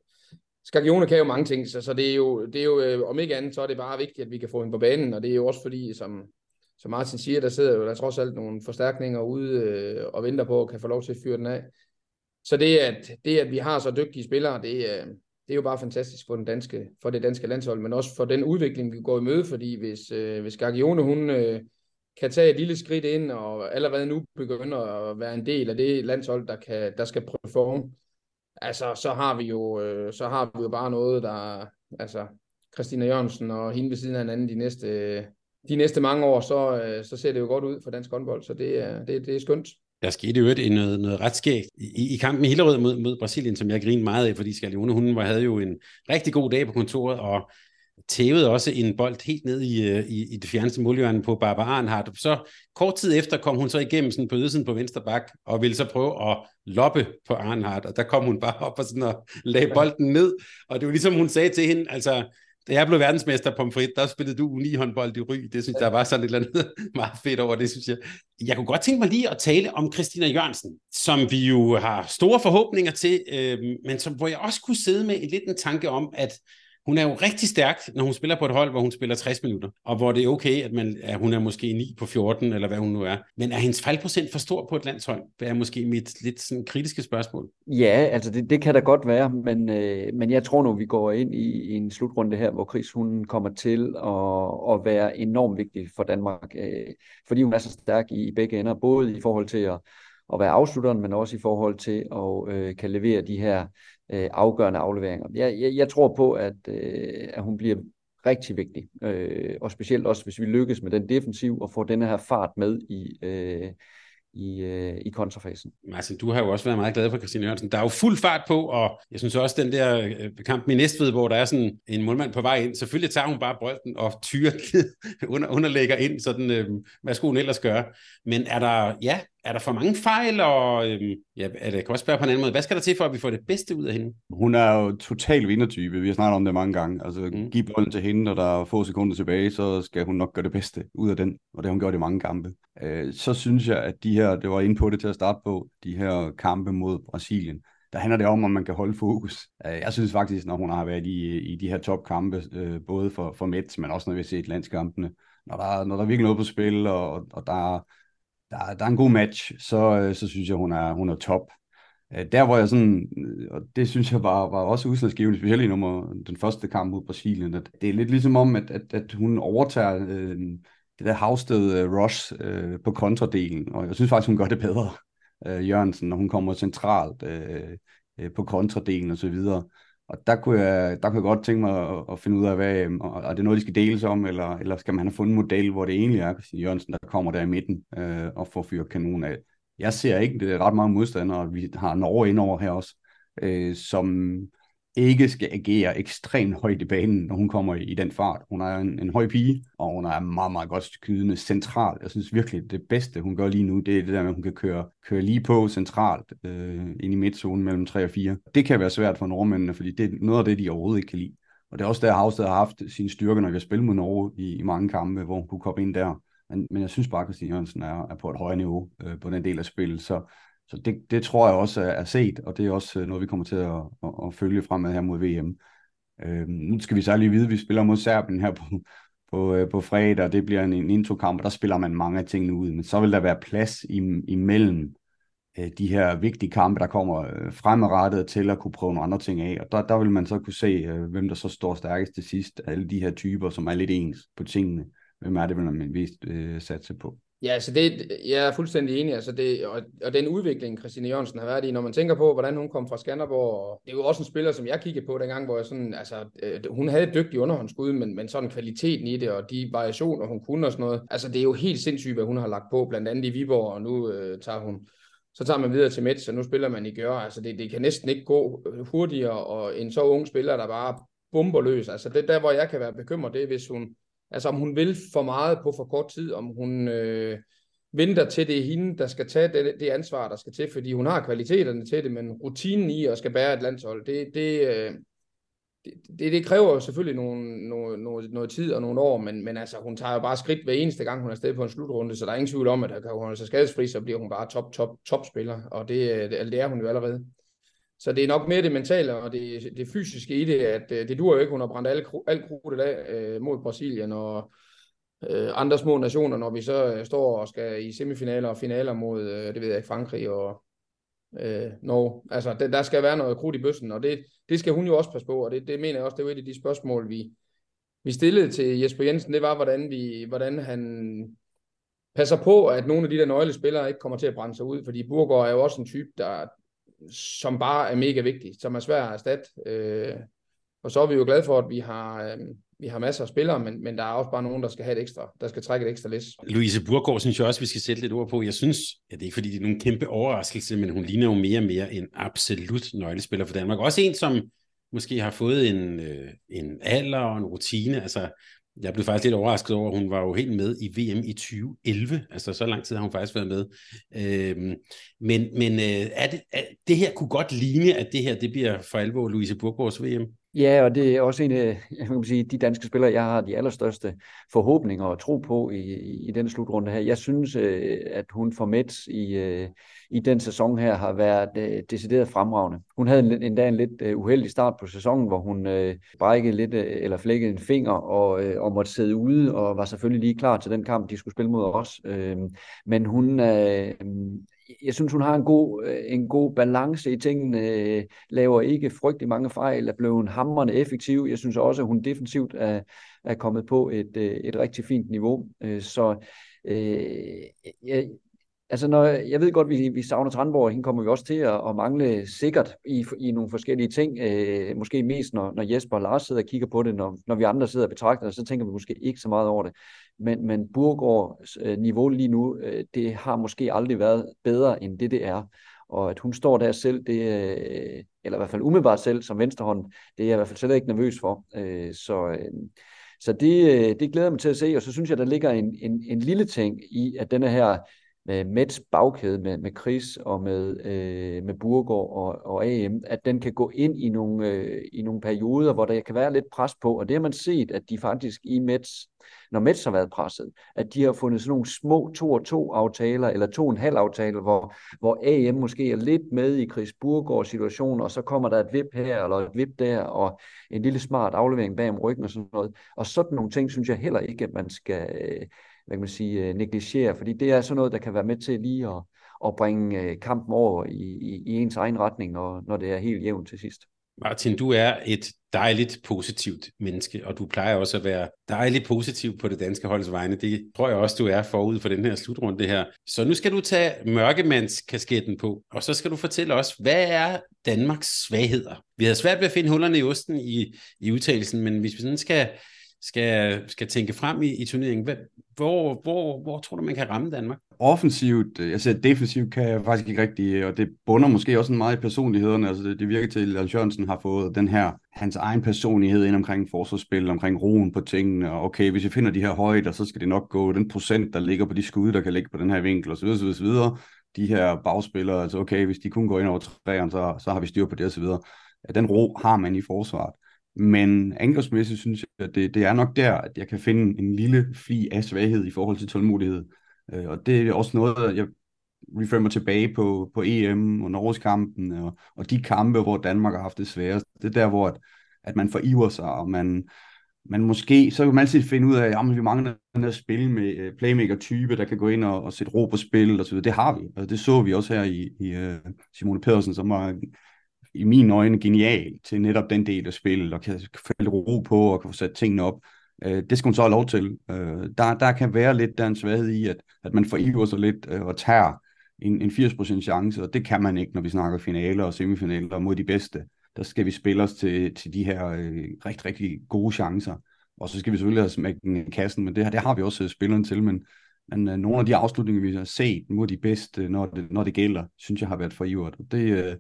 Skagione kan jo mange ting, så, så det er jo, det er jo øh, om ikke andet, så er det bare vigtigt, at vi kan få hende på banen, og det er jo også fordi, som, som Martin siger, der sidder jo der trods alt nogle forstærkninger ude øh, og venter på at kan få lov til at fyre den af. Så det, at, det, at vi har så dygtige spillere, det, øh, det er jo bare fantastisk for, den danske, for det danske landshold, men også for den udvikling, vi går i møde, fordi hvis, øh, hvis Gagione, hun øh, kan tage et lille skridt ind, og allerede nu begynder at være en del af det landshold, der, kan, der skal performe, altså, så har vi jo, øh, så har vi jo bare noget, der, altså, Christina Jørgensen og hende ved siden af hinanden de næste, de næste mange år, så, øh, så ser det jo godt ud for dansk håndbold, så det er, det, det er skønt. Der skete jo et, noget, noget ret skægt i, i kampen i Hillerød mod, mod Brasilien, som jeg grinede meget af, fordi Skalione, hun havde jo en rigtig god dag på kontoret, og tævede også en bold helt ned i, øh, i, i det fjerneste målhjørne på Barbara Arnhardt. Så kort tid efter kom hun så igennem sådan på ydersiden på venstre bak, og ville så prøve at loppe på Arnhardt, og der kom hun bare op og sådan og lagde bolden ned, og det var ligesom hun sagde til hende, altså da jeg blev verdensmester på frit, der spillede du uni håndbold i Ry. Det synes jeg, der var sådan et eller andet [LAUGHS] meget fedt over det, synes jeg. Jeg kunne godt tænke mig lige at tale om Christina Jørgensen, som vi jo har store forhåbninger til, øh, men som, hvor jeg også kunne sidde med en lidt en tanke om, at hun er jo rigtig stærk, når hun spiller på et hold, hvor hun spiller 60 minutter, og hvor det er okay, at, man, at hun er måske 9 på 14, eller hvad hun nu er. Men er hendes fejlprocent for stor på et landshold? Det er måske mit lidt sådan kritiske spørgsmål. Ja, altså det, det kan da godt være, men, øh, men jeg tror nu, vi går ind i, i en slutrunde her, hvor Chris hun kommer til at, at være enormt vigtig for Danmark, øh, fordi hun er så stærk i, i begge ender, både i forhold til at, at være afslutteren, men også i forhold til at øh, kan levere de her øh, afgørende afleveringer. Jeg, jeg, jeg tror på, at, øh, at hun bliver rigtig vigtig, øh, og specielt også, hvis vi lykkes med den defensiv og får den her fart med i, øh, i, øh, i kontrafasen. Martin, du har jo også været meget glad for Christine Jørgensen. Der er jo fuld fart på, og jeg synes også, den der øh, kamp i Næstved, hvor der er sådan en målmand på vej ind, selvfølgelig tager hun bare bolden og tyrer [LAUGHS] under, underlægger ind, sådan, øh, hvad skulle hun ellers gøre? Men er der, ja, er der for mange fejl, og øhm, ja, er det, kan også spørge på en anden måde, hvad skal der til for, at vi får det bedste ud af hende? Hun er jo total vindertype, vi har snakket om det mange gange. Altså, mm. giv bolden til hende, og der er få sekunder tilbage, så skal hun nok gøre det bedste ud af den, og det har hun gjort i mange kampe. Øh, så synes jeg, at de her, det var inde på det til at starte på, de her kampe mod Brasilien, der handler det om, om man kan holde fokus. Øh, jeg synes faktisk, når hun har været i, i de her topkampe, øh, både for, for Mets, men også når vi har set landskampene, når der, når der er virkelig noget på spil, og, og der, der, der er en god match, så, øh, så synes jeg, hun er, hun er top. Øh, der hvor jeg sådan, øh, og det synes jeg var, var også udslagsgivende, specielt i nummer, den første kamp mod Brasilien, at det er lidt ligesom om, at, at, at hun overtager øh, det der havsted øh, rush øh, på kontradelen, og jeg synes faktisk, hun gør det bedre, øh, Jørgensen, når hun kommer centralt øh, øh, på kontradelen og så videre. Og der kunne jeg, der kunne jeg godt tænke mig at, at finde ud af, hvad, øhm, er det noget, de skal deles om, eller, eller skal man have fundet en model, hvor det egentlig er Christian Jørgensen, der kommer der i midten øh, og får fyret kanon af. Jeg ser ikke det er ret mange modstandere, vi har Norge indover her også, øh, som ikke skal agere ekstremt højt i banen, når hun kommer i, i den fart. Hun er en, en høj pige, og hun er meget, meget godt skydende centralt. Jeg synes virkelig, det bedste, hun gør lige nu, det er det der med, at hun kan køre, køre lige på centralt øh, ind i midtzonen mellem 3 og 4. Det kan være svært for nordmændene, fordi det er noget af det, de overhovedet ikke kan lide. Og det er også der, Havsted har haft sine styrker, når vi har spillet mod Norge i, i mange kampe, hvor hun kunne komme ind der. Men, men jeg synes bare, at Christine Jørgensen er, er på et højere niveau øh, på den del af spillet. Så, så det, det tror jeg også er set, og det er også øh, noget, vi kommer til at, at, at følge fremad her mod VM. Øh, nu skal vi så lige vide, at vi spiller mod Serbien her på, på, øh, på fredag, og det bliver en, en introkamp, og der spiller man mange af tingene ud. Men så vil der være plads im, imellem øh, de her vigtige kampe, der kommer øh, fremadrettet til at kunne prøve nogle andre ting af. Og der, der vil man så kunne se, øh, hvem der så står stærkest til sidst. Alle de her typer, som er lidt ens på tingene. Hvem er det, man vist øh, satse på? Ja, altså det, jeg er fuldstændig enig, altså det, og, og den udvikling, Christine Jørgensen har været i, når man tænker på, hvordan hun kom fra Skanderborg, og det er jo også en spiller, som jeg kiggede på dengang, hvor jeg sådan, altså, øh, hun havde et dygtigt underhåndsskud, men, men sådan kvaliteten i det, og de variationer, hun kunne og sådan noget, altså det er jo helt sindssygt, hvad hun har lagt på, blandt andet i Viborg, og nu øh, tager hun, så tager man videre til Mets, og nu spiller man i Gør, altså det, det kan næsten ikke gå øh, hurtigere, og en så ung spiller, der bare bomber løs, altså det der, hvor jeg kan være bekymret, det er, hvis hun, Altså om hun vil for meget på for kort tid, om hun øh, venter til det er hende, der skal tage det, det ansvar, der skal til, fordi hun har kvaliteterne til det, men rutinen i at skal bære et landshold, det, det, øh, det, det, det kræver jo selvfølgelig nogle, nogle, nogle, noget tid og nogle år, men, men altså, hun tager jo bare skridt hver eneste gang, hun er sted på en slutrunde, så der er ingen tvivl om, at hun er så skadesfri, så bliver hun bare top, top, top spiller, og det, øh, det, altså, det er hun jo allerede. Så det er nok mere det mentale og det, det fysiske i det, at øh, det dur jo ikke, hun har brændt alt, alt krudtet af øh, mod Brasilien og øh, andre små nationer, når vi så øh, står og skal i semifinaler og finaler mod, øh, det ved jeg ikke, Frankrig og øh, Norge. Altså, det, der skal være noget krudt i bøssen, og det, det skal hun jo også passe på, og det, det mener jeg også, det er jo et af de spørgsmål, vi, vi stillede til Jesper Jensen, det var, hvordan, vi, hvordan han passer på, at nogle af de der nøglespillere ikke kommer til at brænde sig ud, fordi Burgård er jo også en type, der, som bare er mega vigtig, som er svær at erstatte. Øh, og så er vi jo glade for, at vi har, øh, vi har masser af spillere, men, men der er også bare nogen, der skal have et ekstra, der skal trække et ekstra læs. Louise Burgård synes jeg også, vi skal sætte lidt ord på. Jeg synes, ja, det er ikke fordi, det er nogen kæmpe overraskelse, men hun ligner jo mere og mere en absolut nøglespiller for Danmark. Også en, som måske har fået en, øh, en alder og en rutine. Altså, jeg blev faktisk lidt overrasket over, at hun var jo helt med i VM i 2011. Altså så lang tid har hun faktisk været med. Øhm, men men øh, er det, er, det her kunne godt ligne, at det her det bliver for alvor Louise Burgårds VM. Ja, og det er også en af jeg kan sige, de danske spillere, jeg har de allerstørste forhåbninger og tro på i, i, i den slutrunde her. Jeg synes, øh, at hun for Mets i, øh, i den sæson her har været øh, decideret fremragende. hun havde en, endda en lidt uheldig start på sæsonen, hvor hun brækkede lidt eller flækkede en finger og, og måtte sidde ude og var selvfølgelig lige klar til den kamp, de skulle spille mod os. Men hun, jeg synes, hun har en god, øh, en god balance i tingene, øh, laver ikke frygtelig mange fejl, er blevet hammerende effektiv. Jeg synes også, at hun defensivt er, er kommet på et, øh, et rigtig fint niveau. Så jeg, Altså, når, jeg ved godt, vi, vi savner Trandborg, hende kommer vi også til at, at mangle sikkert i, i nogle forskellige ting. Øh, måske mest, når, når Jesper og Lars sidder og kigger på det, når, når vi andre sidder og betragter det, så tænker vi måske ikke så meget over det. Men, men Burgårds øh, niveau lige nu, øh, det har måske aldrig været bedre, end det det er. Og at hun står der selv, det, øh, eller i hvert fald umiddelbart selv som venstrehånd, det er jeg i hvert fald slet ikke nervøs for. Øh, så... Øh, så det, øh, det glæder jeg mig til at se, og så synes jeg, der ligger en, en, en lille ting i, at denne her med Mets bagkæde med, med Chris og med, øh, med Burgård og, og AM, at den kan gå ind i nogle, øh, i nogle perioder, hvor der kan være lidt pres på, og det har man set, at de faktisk i Mets, når Mets har været presset, at de har fundet sådan nogle små 2 aftaler, eller 2,5 aftaler, hvor, hvor AM måske er lidt med i Chris Burgårds situation, og så kommer der et vip her, eller et vip der, og en lille smart aflevering bag om ryggen og sådan noget. Og sådan nogle ting, synes jeg heller ikke, at man skal, øh, hvad kan man sige, øh, negligere, fordi det er sådan noget, der kan være med til lige at, at bringe øh, kampen over i, i, i ens egen retning, når, når det er helt jævnt til sidst. Martin, du er et dejligt positivt menneske, og du plejer også at være dejligt positiv på det danske holds vegne. Det tror jeg også, du er forud for den her slutrunde her. Så nu skal du tage mørkemandskasketten på, og så skal du fortælle os, hvad er Danmarks svagheder? Vi havde svært ved at finde hullerne i osten i, i udtalelsen, men hvis vi sådan skal skal, skal tænke frem i, i turneringen, hvor, hvor, hvor tror du, man kan ramme Danmark? Offensivt, øh, jeg ser defensivt kan jeg faktisk ikke rigtig, og det bunder måske også meget i personlighederne. Altså det, det virker til, at Lars Jørgensen har fået den her, hans egen personlighed ind omkring forsvarsspil, omkring roen på tingene, og okay, hvis vi finder de her højder, så skal det nok gå, den procent, der ligger på de skud, der kan ligge på den her vinkel, osv. osv., osv. De her bagspillere, altså okay, hvis de kun går ind over træerne, så, så har vi styr på det, osv. Den ro har man i forsvaret. Men angrebsmæssigt synes jeg, at det, det er nok der, at jeg kan finde en lille fli af svaghed i forhold til tålmodighed. Øh, og det er også noget, jeg referer mig tilbage på, på EM og Norgeskampen og, og de kampe, hvor Danmark har haft det sværest. Det er der, hvor at, at man foriver sig, og man, man måske, så kan man altid finde ud af, at vi mangler den her spil med øh, playmaker-type, der kan gå ind og, og sætte ro på spil og så videre. Det har vi, og det så vi også her i, i uh, Simone Pedersen, som var i mine øjne genial til netop den del af spillet, og kan falde ro på og kan få sat tingene op. Øh, det skal hun så have lov til. Øh, der, der kan være lidt der en svaghed i, at, at man foriver sig lidt øh, og tager en, en 80% chance, og det kan man ikke, når vi snakker finaler og semifinaler mod de bedste. Der skal vi spille os til, til de her øh, rigtig, rigtig gode chancer. Og så skal vi selvfølgelig have smækken i kassen, men det, det har vi også øh, spilleren til, men, men øh, nogle af de afslutninger, vi har set mod de bedste, når det, når det gælder, synes jeg har været for ivert. Det, øh,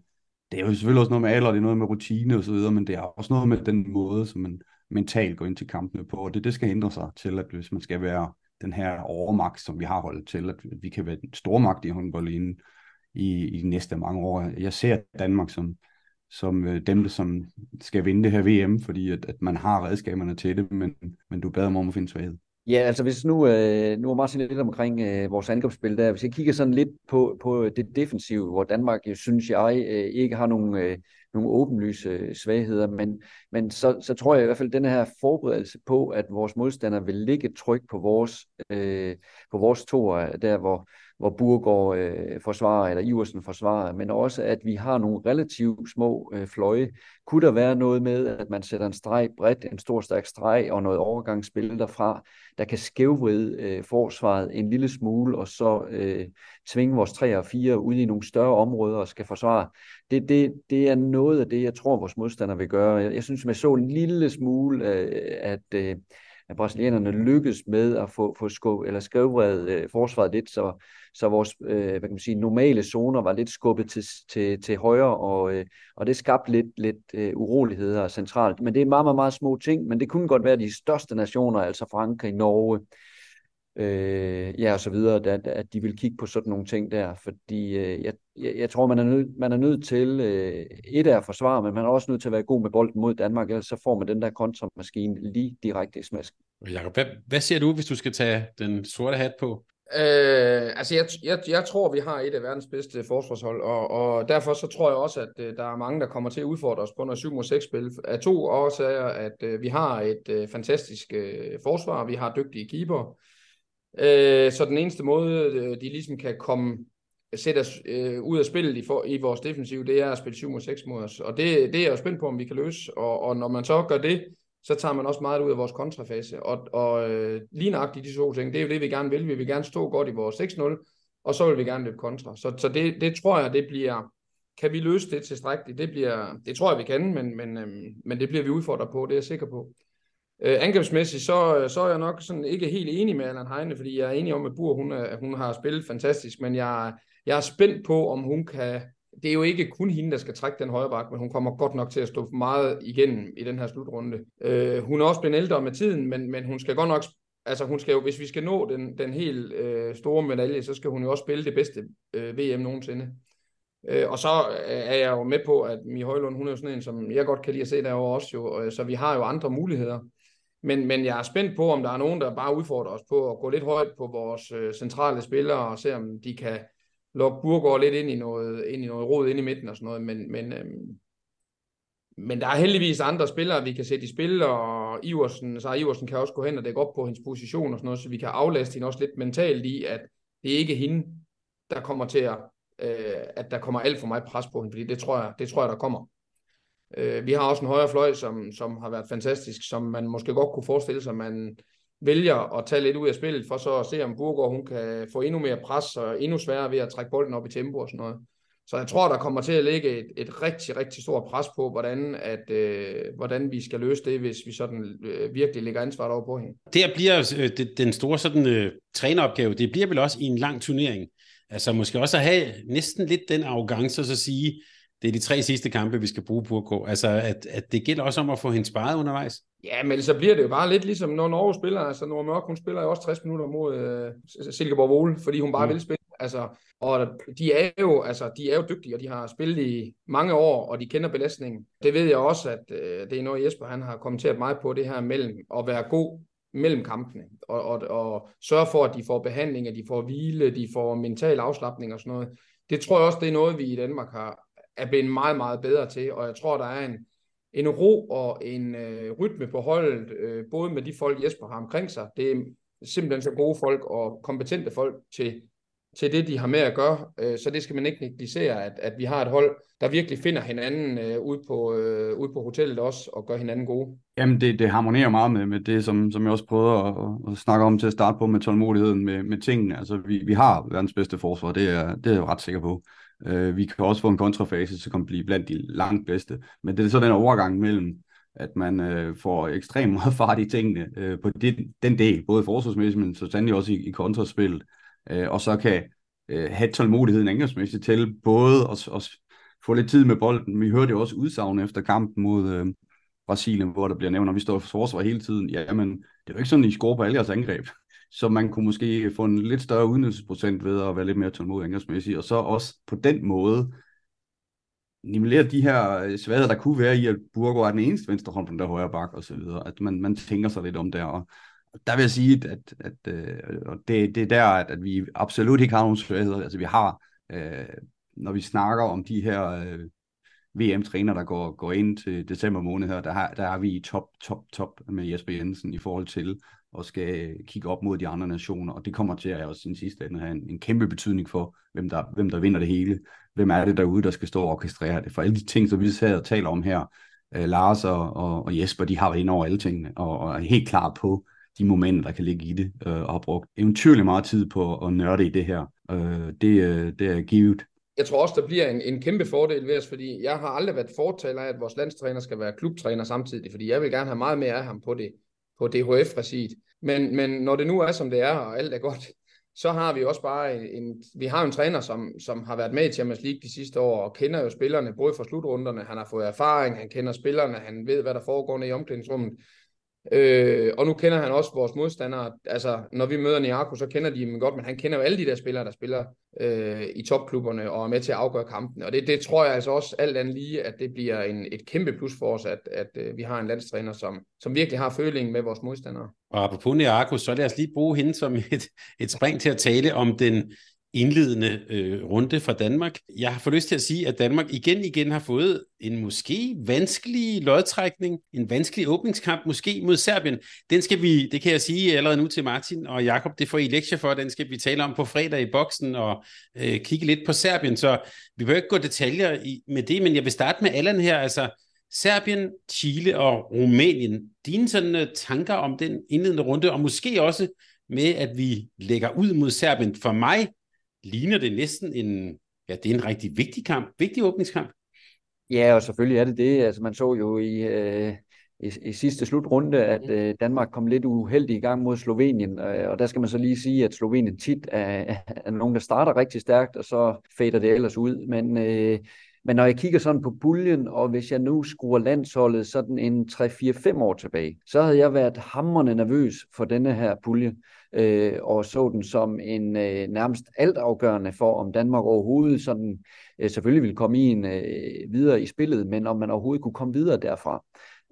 det er jo selvfølgelig også noget med alder, det er noget med rutine og så videre, men det er også noget med den måde, som man mentalt går ind til kampene på, og det, det skal ændre sig til, at hvis man skal være den her overmagt, som vi har holdt til, at vi kan være en stormagt i håndbold i, i de næste mange år. Jeg ser Danmark som, som øh, dem, der som skal vinde det her VM, fordi at, at man har redskaberne til det, men, men du bad om at finde svaghed. Ja, altså hvis nu, øh, nu var Martin lidt omkring øh, vores angrebsspil der, hvis jeg kigger sådan lidt på, på det defensive, hvor Danmark, jeg synes jeg, øh, ikke har nogen, øh, nogle åbenlyse øh, svagheder, men, men så, så tror jeg i hvert fald, at den her forberedelse på, at vores modstandere vil ligge tryk på vores, øh, på vores toer, der hvor, hvor Burgård øh, forsvarer, eller Iversen forsvarer, men også at vi har nogle relativt små øh, fløje. Kunne der være noget med, at man sætter en streg bredt, en stor stærk streg og noget overgangsspil derfra, der kan skævvride øh, forsvaret en lille smule, og så øh, tvinge vores 3 og 4 ud i nogle større områder og skal forsvare. Det, det, det er noget af det, jeg tror, vores modstandere vil gøre. Jeg, jeg synes, man så en lille smule, øh, at... Øh, at brasilianerne lykkes med at få, få skub, eller skrevet øh, forsvaret lidt, så, så vores øh, hvad kan man sige, normale zoner var lidt skubbet til, til, til højre, og, øh, og det skabte lidt, lidt øh, uroligheder centralt. Men det er meget, meget, meget små ting, men det kunne godt være de største nationer, altså Frankrig, Norge, øh, ja, og så videre, at, at de vil kigge på sådan nogle ting der, fordi øh, jeg, jeg, tror, man er nødt, man er nødt til øh, et af at forsvare, men man er også nødt til at være god med bolden mod Danmark, ellers så får man den der kontramaskine lige direkte i smask. Jakob, hvad, hvad siger du, hvis du skal tage den sorte hat på? Øh, altså, jeg, jeg, jeg tror, vi har et af verdens bedste forsvarshold, og, og derfor så tror jeg også, at øh, der er mange, der kommer til at udfordre os på noget 7 mod 6 spil. Af to årsager, at øh, vi har et øh, fantastisk øh, forsvar, vi har dygtige keeper. Øh, så den eneste måde, øh, de ligesom kan komme sætte os øh, ud af spillet i, for, i vores defensiv, det er at spille 7 mod 6 mod os. Og det, det er jeg jo spændt på, om vi kan løse. Og, og når man så gør det, så tager man også meget ud af vores kontrafase. Og, og øh, lige nøjagtigt de to ting, det er jo det, vi gerne vil. Vi vil gerne stå godt i vores 6-0, og så vil vi gerne løbe kontra. Så, så det, det tror jeg, det bliver... Kan vi løse det tilstrækkeligt? Det, bliver, det tror jeg, vi kan, men, men, øh, men det bliver vi udfordret på, det er jeg sikker på. Øh, angrebsmæssigt, så, øh, så er jeg nok sådan ikke helt enig med Allan Heine, fordi jeg er enig om, at Bur, hun, er, hun har spillet fantastisk, men jeg, jeg er spændt på, om hun kan det er jo ikke kun hende, der skal trække den højre bak, men hun kommer godt nok til at stå meget igennem i den her slutrunde. Øh, hun er også blevet ældre med tiden, men, men hun skal godt nok altså hun skal jo, hvis vi skal nå den, den helt øh, store medalje, så skal hun jo også spille det bedste øh, VM nogensinde. Øh, og så øh, er jeg jo med på, at Mi Højlund, hun er jo sådan en, som jeg godt kan lide at se derovre også jo, øh, så vi har jo andre muligheder. Men, men jeg er spændt på, om der er nogen, der bare udfordrer os på at gå lidt højt på vores øh, centrale spillere og se, om de kan, lukke Burgård lidt ind i noget, ind i noget rod ind i midten og sådan noget, men, men, øhm, men der er heldigvis andre spillere, vi kan sætte i spil, og Iversen, så Iversen kan også gå hen og dække op på hendes position og sådan noget, så vi kan aflaste hende også lidt mentalt i, at det er ikke hende, der kommer til at, øh, at der kommer alt for meget pres på hende, fordi det tror jeg, det tror jeg der kommer. Øh, vi har også en højre fløj, som, som har været fantastisk, som man måske godt kunne forestille sig, man, vælger at tage lidt ud af spillet, for så at se, om Burgård hun kan få endnu mere pres og endnu sværere ved at trække bolden op i tempo og sådan noget. Så jeg tror, der kommer til at ligge et, et rigtig, rigtig stort pres på, hvordan, at, øh, hvordan vi skal løse det, hvis vi sådan øh, virkelig lægger ansvaret over på hende. Det bliver øh, det, den store sådan, øh, træneropgave, det bliver vel også i en lang turnering. Altså måske også at have næsten lidt den arrogance og så sige, det er de tre sidste kampe, vi skal bruge Burko. Altså, at, at det gælder også om at få hende sparet undervejs. Ja, men så bliver det jo bare lidt ligesom, når Norge spiller. Altså, Norge Mørk, hun spiller jo også 60 minutter mod uh, Silkeborg Vole, fordi hun bare mm. vil spille. Altså, og de er, jo, altså, de er jo dygtige, og de har spillet i mange år, og de kender belastningen. Det ved jeg også, at uh, det er noget, Jesper han har kommenteret meget på, det her mellem at være god mellem kampene, og, og, og sørge for, at de får behandling, at de får hvile, de får mental afslappning og sådan noget. Det tror jeg også, det er noget, vi i Danmark har, er blevet meget, meget bedre til, og jeg tror, der er en, en ro og en øh, rytme på holdet, øh, både med de folk, Jesper har omkring sig. Det er simpelthen så gode folk og kompetente folk til, til det, de har med at gøre. Øh, så det skal man ikke negligere, at, at vi har et hold, der virkelig finder hinanden øh, ude, på, øh, ude på hotellet også, og gør hinanden gode. Jamen, det, det harmonerer meget med, med det, som, som jeg også prøvede at, at snakke om til at starte på med tålmodigheden med, med tingene. Altså, vi, vi har verdens bedste forsvar, det er, det er jeg ret sikker på. Øh, vi kan også få en kontrafase, så kan blive blandt de langt bedste. Men det er så den overgang mellem, at man øh, får ekstremt meget [LAUGHS] fart i tingene øh, på det, den del, både forsvarsmæssigt, men så sandelig også i, i kontraspillet. Øh, og så kan øh, have tålmodigheden angrebsmæssigt til både at, at få lidt tid med bolden. Vi hørte jo også udsagn efter kampen mod øh, Brasilien, hvor der bliver nævnt, at vi står for forsvar hele tiden. Jamen, det er jo ikke sådan, at I scorer på alle jeres angreb så man kunne måske få en lidt større udnyttelsesprocent ved at være lidt mere tålmodig angrebsmæssigt, og så også på den måde nivellere de her øh, svagheder, der kunne være i, at Burgo er den eneste venstre hånd på den der højre bak, og så videre, at man, man tænker sig lidt om der, og der vil jeg sige, at, at, at og det, det er der, at, at vi absolut ikke har nogen svagheder, altså vi har, øh, når vi snakker om de her øh, VM-træner, der går, går ind til december måned her, der, har, der er vi i top, top, top med Jesper Jensen i forhold til og skal kigge op mod de andre nationer, og det kommer til at også sin sidste ende have en, en kæmpe betydning for, hvem der, hvem der vinder det hele. Hvem er det derude, der skal stå og orkestrere det? For alle de ting, som vi sidder og taler om her, uh, Lars og, og, og Jesper, de har været ind over alle tingene, og, og er helt klar på de momenter, der kan ligge i det, uh, og har brugt eventyrlig meget tid på at nørde i det her. Uh, det, uh, det er givet. Jeg tror også, der bliver en, en kæmpe fordel ved os, fordi jeg har aldrig været fortaler af, at vores landstræner skal være klubtræner samtidig, fordi jeg vil gerne have meget mere af ham på det på DHF-regiet. Men, men når det nu er, som det er, og alt er godt, [LAUGHS] så har vi også bare en, vi har en træner, som, som har været med i Champions League de sidste år, og kender jo spillerne, både fra slutrunderne, han har fået erfaring, han kender spillerne, han ved, hvad der foregår i omklædningsrummet. Øh, og nu kender han også vores modstandere. Altså, når vi møder Niako, så kender de dem godt, men han kender jo alle de der spillere, der spiller øh, i topklubberne og er med til at afgøre kampen. Og det, det tror jeg altså også alt andet lige, at det bliver en, et kæmpe plus for os, at, at øh, vi har en landstræner, som, som virkelig har følingen med vores modstandere. Og apropos Niako, så lad os lige bruge hende som et, et spring til at tale om den indledende øh, runde fra Danmark. Jeg har fået lyst til at sige, at Danmark igen igen har fået en måske vanskelig lodtrækning, en vanskelig åbningskamp, måske mod Serbien. Den skal vi, det kan jeg sige allerede nu til Martin og Jakob, det får I lektier for, den skal vi tale om på fredag i boksen og øh, kigge lidt på Serbien, så vi behøver ikke gå detaljer i, med det, men jeg vil starte med Allan her, altså Serbien, Chile og Rumænien. Dine sådan øh, tanker om den indledende runde, og måske også med, at vi lægger ud mod Serbien. For mig ligner det næsten en, ja, det er en rigtig vigtig kamp, vigtig åbningskamp. Ja, og selvfølgelig er det det. Altså, man så jo i, øh, i, i sidste slutrunde, at øh, Danmark kom lidt uheldig i gang mod Slovenien, øh, og der skal man så lige sige, at Slovenien tit er, er nogen, der starter rigtig stærkt, og så fader det ellers ud. Men, øh, men når jeg kigger sådan på puljen, og hvis jeg nu skruer landsholdet sådan en 3-4-5 år tilbage, så havde jeg været hammerende nervøs for denne her pulje øh, og så den som en øh, nærmest altafgørende for, om Danmark overhovedet sådan, øh, selvfølgelig ville komme i en, øh, videre i spillet, men om man overhovedet kunne komme videre derfra.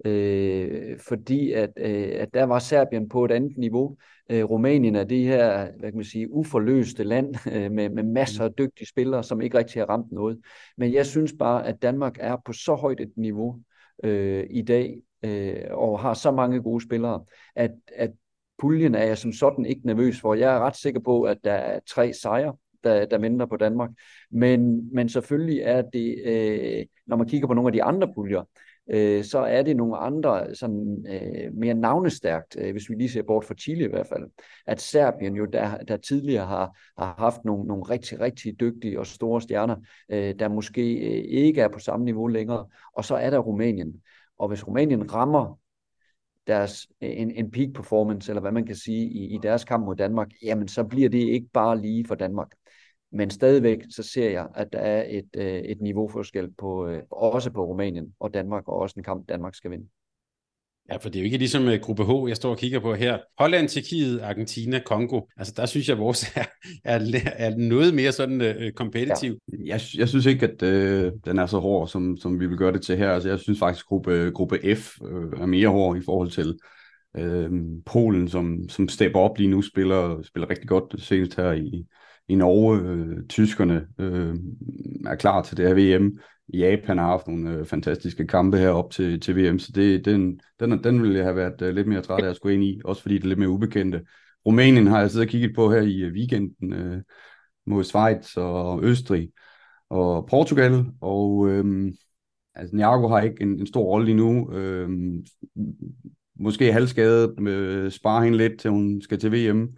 Øh, fordi at, øh, at der var Serbien på et andet niveau. Øh, Rumænien er det her, hvad kan man sige, uforløste land [LAUGHS] øh, med, med masser af dygtige spillere, som ikke rigtig har ramt noget. Men jeg synes bare, at Danmark er på så højt et niveau øh, i dag, øh, og har så mange gode spillere, at, at puljen er jeg som sådan ikke nervøs for. Jeg er ret sikker på, at der er tre sejre, der, der venter på Danmark. Men, men selvfølgelig er det, øh, når man kigger på nogle af de andre puljer, øh, så er det nogle andre sådan, øh, mere navnestærkt, øh, hvis vi lige ser bort fra Chile i hvert fald, at Serbien jo, der, der tidligere har, har haft nogle, nogle rigtig, rigtig dygtige og store stjerner, øh, der måske øh, ikke er på samme niveau længere, og så er der Rumænien. Og hvis Rumænien rammer deres, øh, en, en peak performance, eller hvad man kan sige, i, i deres kamp mod Danmark, jamen så bliver det ikke bare lige for Danmark. Men stadigvæk så ser jeg, at der er et, øh, et niveauforskel på, øh, også på Rumænien og Danmark, og også en kamp, Danmark skal vinde. Ja, for det er jo ikke ligesom uh, gruppe H, jeg står og kigger på her. Holland, Tjekkiet, Argentina, Kongo. Altså der synes jeg, at vores er, er, er noget mere sådan uh, kompetitiv. Ja. Jeg, jeg synes ikke, at uh, den er så hård, som, som vi vil gøre det til her. Altså jeg synes faktisk, at gruppe, gruppe F uh, er mere hård i forhold til uh, Polen, som, som stepper op lige nu, spiller, spiller rigtig godt senest her i, i Norge. Øh, tyskerne øh, er klar til det her VM. Japan har haft nogle øh, fantastiske kampe her op til, til VM, så det, den, den, den ville jeg have været øh, lidt mere træt af at skulle ind i, også fordi det er lidt mere ubekendte. Rumænien har jeg siddet og kigget på her i øh, weekenden øh, mod Schweiz og Østrig og Portugal, og øh, altså Niago har ikke en, en stor rolle lige nu. Øh, måske halvskadet, øh, spare hende lidt til hun skal til VM.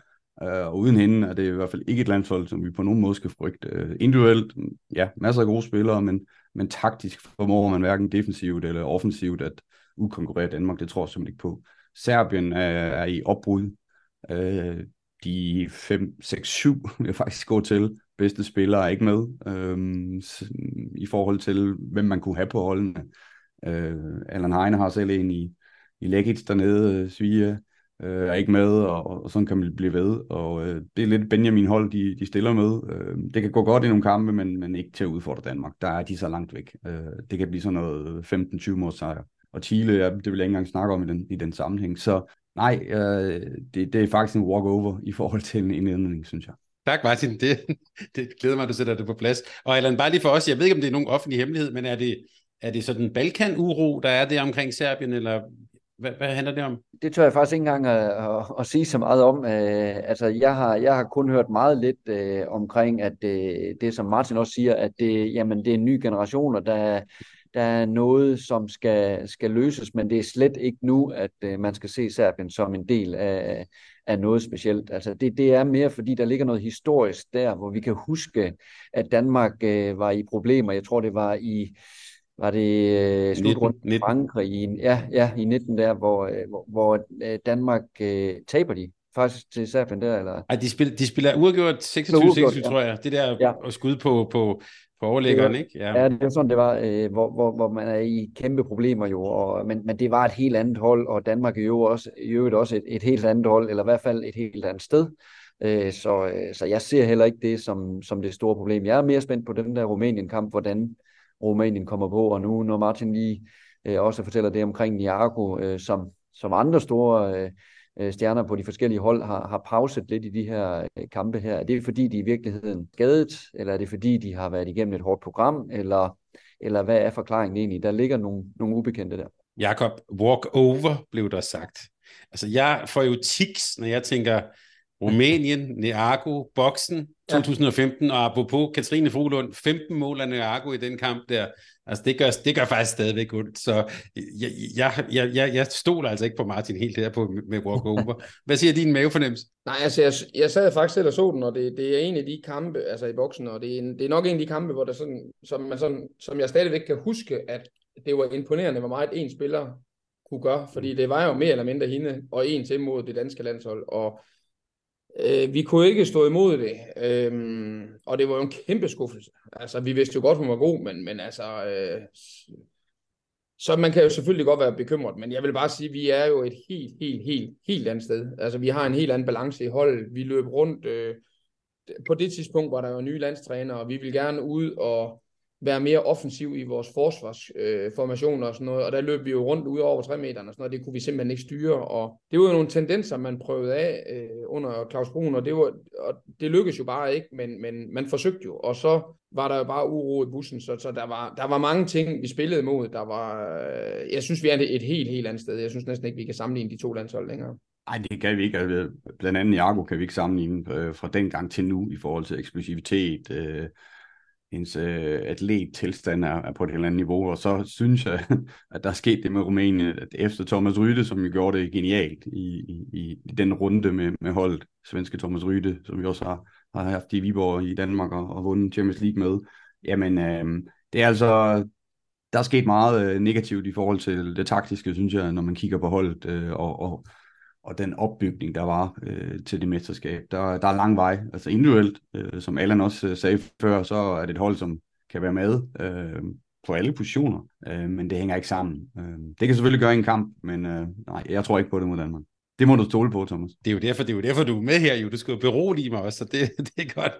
Øh, og uden hende er det i hvert fald ikke et landshold, som vi på nogen måde skal frygte. Øh, individuelt, ja, masser af gode spillere, men, men taktisk formår man hverken defensivt eller offensivt at udkonkurrere Danmark. Det tror jeg simpelthen ikke på. Serbien er, er i opbrud. Øh, de 5, 6, 7 vil faktisk gå til bedste spillere er ikke med øh, i forhold til, hvem man kunne have på holdene. Øh, Allan Heine har selv en i, i Legic dernede, øh, Svia, øh, er ikke med, og, og sådan kan man blive ved. Og øh, det er lidt Benjamin hold, de, de stiller med. Øh, det kan gå godt i nogle kampe, men, men ikke til at udfordre Danmark. Der er de så langt væk. Øh, det kan blive sådan noget 15-20 mål sejr. Og Chile, ja, det vil jeg ikke engang snakke om i den, i den sammenhæng. Så nej, øh, det, det er faktisk en walk-over i forhold til en indledning, synes jeg. Tak Martin, det, det glæder mig, at du sætter det på plads. Og Allan, bare lige for os, jeg ved ikke, om det er nogen offentlig hemmelighed, men er det, er det sådan Balkan-uro, der er det omkring Serbien, eller hvad, hvad handler det om? Det tør jeg faktisk ikke engang at, at, at sige så meget om. Uh, altså, jeg har, jeg har kun hørt meget lidt uh, omkring, at uh, det, som Martin også siger, at det, jamen, det er en ny generation, og der, der er noget, som skal, skal løses, men det er slet ikke nu, at uh, man skal se Serbien som en del af, af noget specielt. Altså, det, det er mere, fordi der ligger noget historisk der, hvor vi kan huske, at Danmark uh, var i problemer. Jeg tror, det var i var det øh, slutrunden i Frankrig i, ja, ja, i 19 der, hvor, øh, hvor, hvor øh, Danmark øh, taber de faktisk til Serbien der, eller? Ej, de spiller, de spiller uafgjort 26-26, ja. tror jeg. Det der ja. at skyde på, på, på overlæggeren, var, ikke? Ja. ja, det var sådan, det var, øh, hvor, hvor, hvor man er i kæmpe problemer jo, og, men, men det var et helt andet hold, og Danmark er jo også, i øvrigt også et, et helt andet hold, eller i hvert fald et helt andet sted. Øh, så, øh, så jeg ser heller ikke det som, som det store problem. Jeg er mere spændt på den der Rumænien-kamp, hvordan Rumænien kommer på, og nu når Martin lige øh, også fortæller det omkring Niago, øh, som, som andre store øh, øh, stjerner på de forskellige hold har, har pauset lidt i de her øh, kampe her. Er det fordi, de i virkeligheden skadet, eller er det fordi, de har været igennem et hårdt program, eller, eller hvad er forklaringen egentlig? Der ligger nogle, nogle ubekendte der. Jakob, walk over blev der sagt. Altså jeg får jo tics, når jeg tænker Rumænien, Niago, Boksen 2015, ja. og apropos Katrine Fuglund, 15 mål af Neago i den kamp der. Altså det gør, det gør faktisk stadigvæk ondt, så jeg, jeg, jeg, jeg, jeg stoler altså ikke på Martin helt der på med walkover. [LAUGHS] Hvad siger din mavefornemmelse? Nej, altså jeg, jeg sad faktisk selv og så den, og det, det er en af de kampe, altså i boksen, og det er, en, det er nok en af de kampe, hvor der sådan, som, man sådan, som jeg stadigvæk kan huske, at det var imponerende, hvor meget en spiller kunne gøre, fordi det var jo mere eller mindre hende, og en til mod det danske landshold, og Øh, vi kunne ikke stå imod det, øh, og det var jo en kæmpe skuffelse. Altså, vi vidste jo godt, hun var god, men, men altså... Øh, så man kan jo selvfølgelig godt være bekymret, men jeg vil bare sige, at vi er jo et helt, helt, helt, helt andet sted. Altså, vi har en helt anden balance i holdet. Vi løb rundt... Øh, på det tidspunkt var der jo nye landstræner, og vi vil gerne ud og være mere offensiv i vores forsvarsformationer øh, og sådan noget, og der løb vi jo rundt ud over 3 meter og sådan noget, det kunne vi simpelthen ikke styre, og det var jo nogle tendenser, man prøvede af øh, under Claus Brun, og det, var, og det lykkedes jo bare ikke, men, men man forsøgte jo, og så var der jo bare uro i bussen, så, så der, var, der var mange ting, vi spillede mod, der var, øh, jeg synes, vi er et helt, helt andet sted, jeg synes næsten ikke, vi kan sammenligne de to landshold længere. Nej, det kan vi ikke. Altså, blandt andet Jago kan vi ikke sammenligne øh, fra den gang til nu i forhold til eksplosivitet, øh, hendes øh, atlet-tilstand er, er på et eller andet niveau, og så synes jeg, [LAUGHS] at der er sket det med Rumænien, at efter Thomas Ryde, som jo gjorde det genialt i, i, i den runde med, med holdet, svenske Thomas Ryde, som vi også har, har haft i Viborg i Danmark og, og vundet Champions League med, jamen øh, det er altså, der er sket meget øh, negativt i forhold til det taktiske, synes jeg, når man kigger på holdet, øh, og, og og den opbygning, der var øh, til det mesterskab. Der, der er lang vej. Altså individuelt, øh, som Allan også øh, sagde før, så er det et hold, som kan være med øh, på alle positioner, øh, men det hænger ikke sammen. Øh, det kan selvfølgelig gøre en kamp, men øh, nej, jeg tror ikke på det mod Danmark. Det må du stole på, Thomas. Det er jo derfor, det er jo derfor du er med her, jo. Du skal jo berolige mig også, så det, [LAUGHS] det er godt.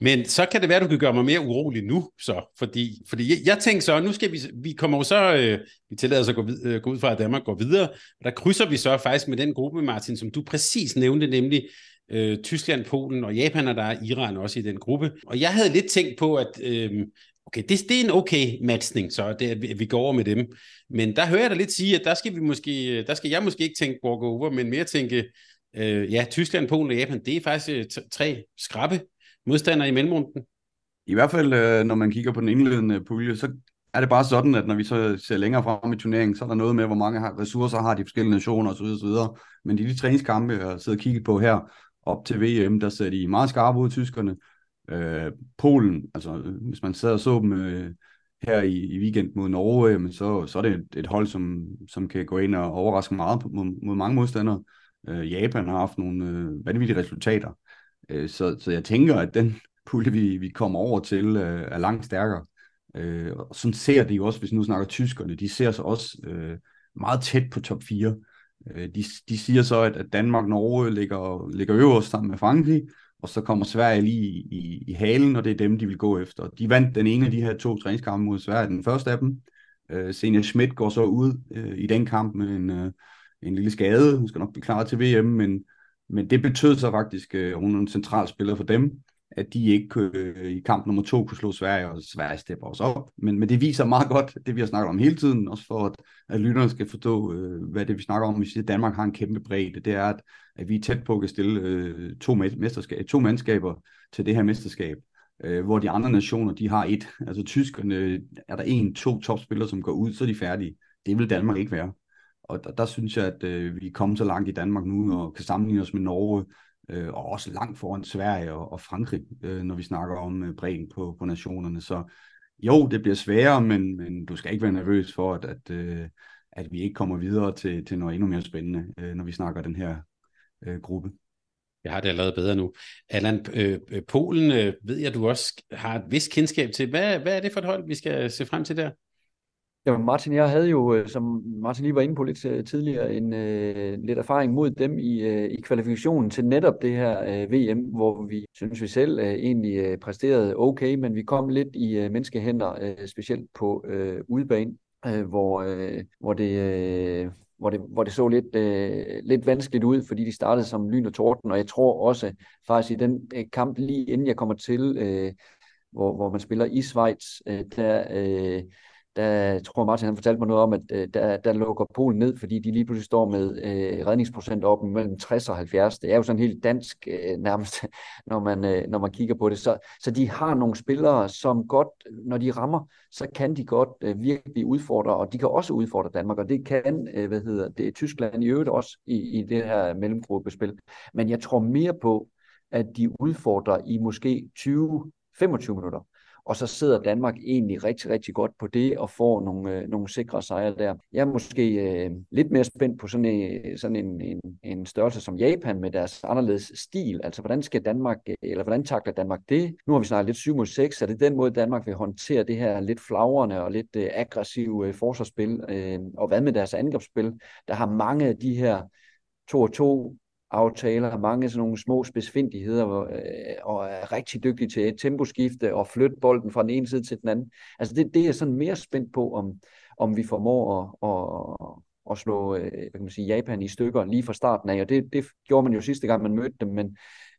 Men så kan det være, du kan gøre mig mere urolig nu, så. Fordi, fordi jeg, jeg tænker så, nu skal vi, vi kommer jo så, øh, vi tillader os at gå, vid, øh, gå ud fra, at Danmark går videre, og der krydser vi så faktisk med den gruppe, Martin, som du præcis nævnte, nemlig øh, Tyskland, Polen og Japan, og der er Iran også i den gruppe. Og jeg havde lidt tænkt på, at øh, okay, det, det er en okay matchning, så det, vi, vi går over med dem. Men der hører jeg da lidt sige, at der skal, vi måske, der skal jeg måske ikke tænke walk over, men mere tænke, øh, ja, Tyskland, Polen og Japan, det er faktisk øh, tre skrappe modstandere i mellemrunden. I hvert fald, øh, når man kigger på den indledende pulje, så er det bare sådan, at når vi så ser længere frem i turneringen, så er der noget med, hvor mange ressourcer har de forskellige nationer osv. osv. Men i de træningskampe, jeg sidder og kigget på her, op til VM, der ser de meget skarpe ud, tyskerne. Øh, Polen, altså hvis man sad og så dem øh, her i, i weekend mod Norge, øh, jamen, så, så er det et, et hold, som, som kan gå ind og overraske meget på, mod, mod mange modstandere. Øh, Japan har haft nogle øh, vanvittige resultater. Øh, så, så jeg tænker, at den [LAUGHS] pulje, vi, vi kommer over til, øh, er langt stærkere. Øh, og sådan ser det jo også, hvis nu snakker tyskerne, de ser sig også øh, meget tæt på top 4. Øh, de, de siger så, at, at Danmark Norge ligger, ligger øverst sammen med Frankrig, og så kommer Sverige lige i, i, i halen, og det er dem, de vil gå efter. De vandt den ene af de her to træningskampe mod Sverige, den første af dem. Øh, Senja Schmidt går så ud øh, i den kamp med en, øh, en lille skade. Hun skal nok blive klar til VM, men, men det betød så faktisk, øh, hun er en central spiller for dem, at de ikke kunne, øh, i kamp nummer to kunne slå Sverige, og Sverige stepper os op. Men, men det viser meget godt, det vi har snakket om hele tiden, også for at, at lytterne skal forstå, øh, hvad det vi snakker om, hvis vi siger Danmark har en kæmpe bredde, det er, at, at vi er tæt på at stille øh, to, mesterskab, to mandskaber til det her mesterskab, øh, hvor de andre nationer, de har et. Altså tyskerne, er der en, to topspillere, som går ud, så er de færdige. Det vil Danmark ikke være. Og der, der synes jeg, at øh, vi er kommet så langt i Danmark nu, og kan sammenligne os med Norge, øh, og også langt foran Sverige og, og Frankrig, øh, når vi snakker om øh, bredden på, på nationerne. Så jo, det bliver sværere, men, men du skal ikke være nervøs for, at, at, øh, at vi ikke kommer videre til, til noget endnu mere spændende, øh, når vi snakker den her øh, gruppe. Jeg har det allerede bedre nu. Allan, øh, øh Polen øh, ved jeg, du også har et vist kendskab til. Hvad, hvad er det for et hold, vi skal se frem til der? Ja, Martin, jeg havde jo, øh, som Martin lige var inde på lidt øh, tidligere, en øh, lidt erfaring mod dem i, øh, i kvalifikationen til netop det her øh, VM, hvor vi synes vi selv øh, egentlig øh, præsterede okay, men vi kom lidt i øh, menneskehænder, øh, specielt på øh, udebane, øh, hvor, øh, hvor det... Øh, hvor det, hvor det så lidt, øh, lidt vanskeligt ud, fordi de startede som lyn og torden, og jeg tror også faktisk i den øh, kamp lige inden jeg kommer til, øh, hvor, hvor man spiller i Schweiz, øh, der, øh, der tror Martin, han fortalte mig noget om, at øh, der, der lukker Polen ned, fordi de lige pludselig står med øh, redningsprocent op mellem 60 og 70. Det er jo sådan helt dansk øh, [LAUGHS] nærmest, når man, øh, når man kigger på det. Så, så de har nogle spillere, som godt, når de rammer, så kan de godt øh, virkelig udfordre, og de kan også udfordre Danmark, og det kan, øh, hvad hedder det, Tyskland i øvrigt også i, i det her mellemgruppespil. Men jeg tror mere på, at de udfordrer i måske 20-25 minutter og så sidder Danmark egentlig rigtig, rigtig godt på det og får nogle, øh, nogle sikre sejre der. Jeg er måske øh, lidt mere spændt på sådan, en, sådan en, en, en størrelse som Japan med deres anderledes stil. Altså, hvordan skal Danmark, øh, eller hvordan takler Danmark det? Nu har vi snakket lidt 7 mod 6, er det den måde, Danmark vil håndtere det her lidt flagrende og lidt øh, aggressive øh, forsvarsspil? Øh, og hvad med deres angrebsspil? Der har mange af de her 2-2 aftaler, mange sådan nogle små spidsfindigheder, og, øh, og er rigtig dygtig til et temposkifte og flytte bolden fra den ene side til den anden. Altså det, det er sådan mere spændt på, om, om vi formår at, at, at slå øh, hvad kan man sige, Japan i stykker lige fra starten af, og det, det gjorde man jo sidste gang, man mødte dem, men,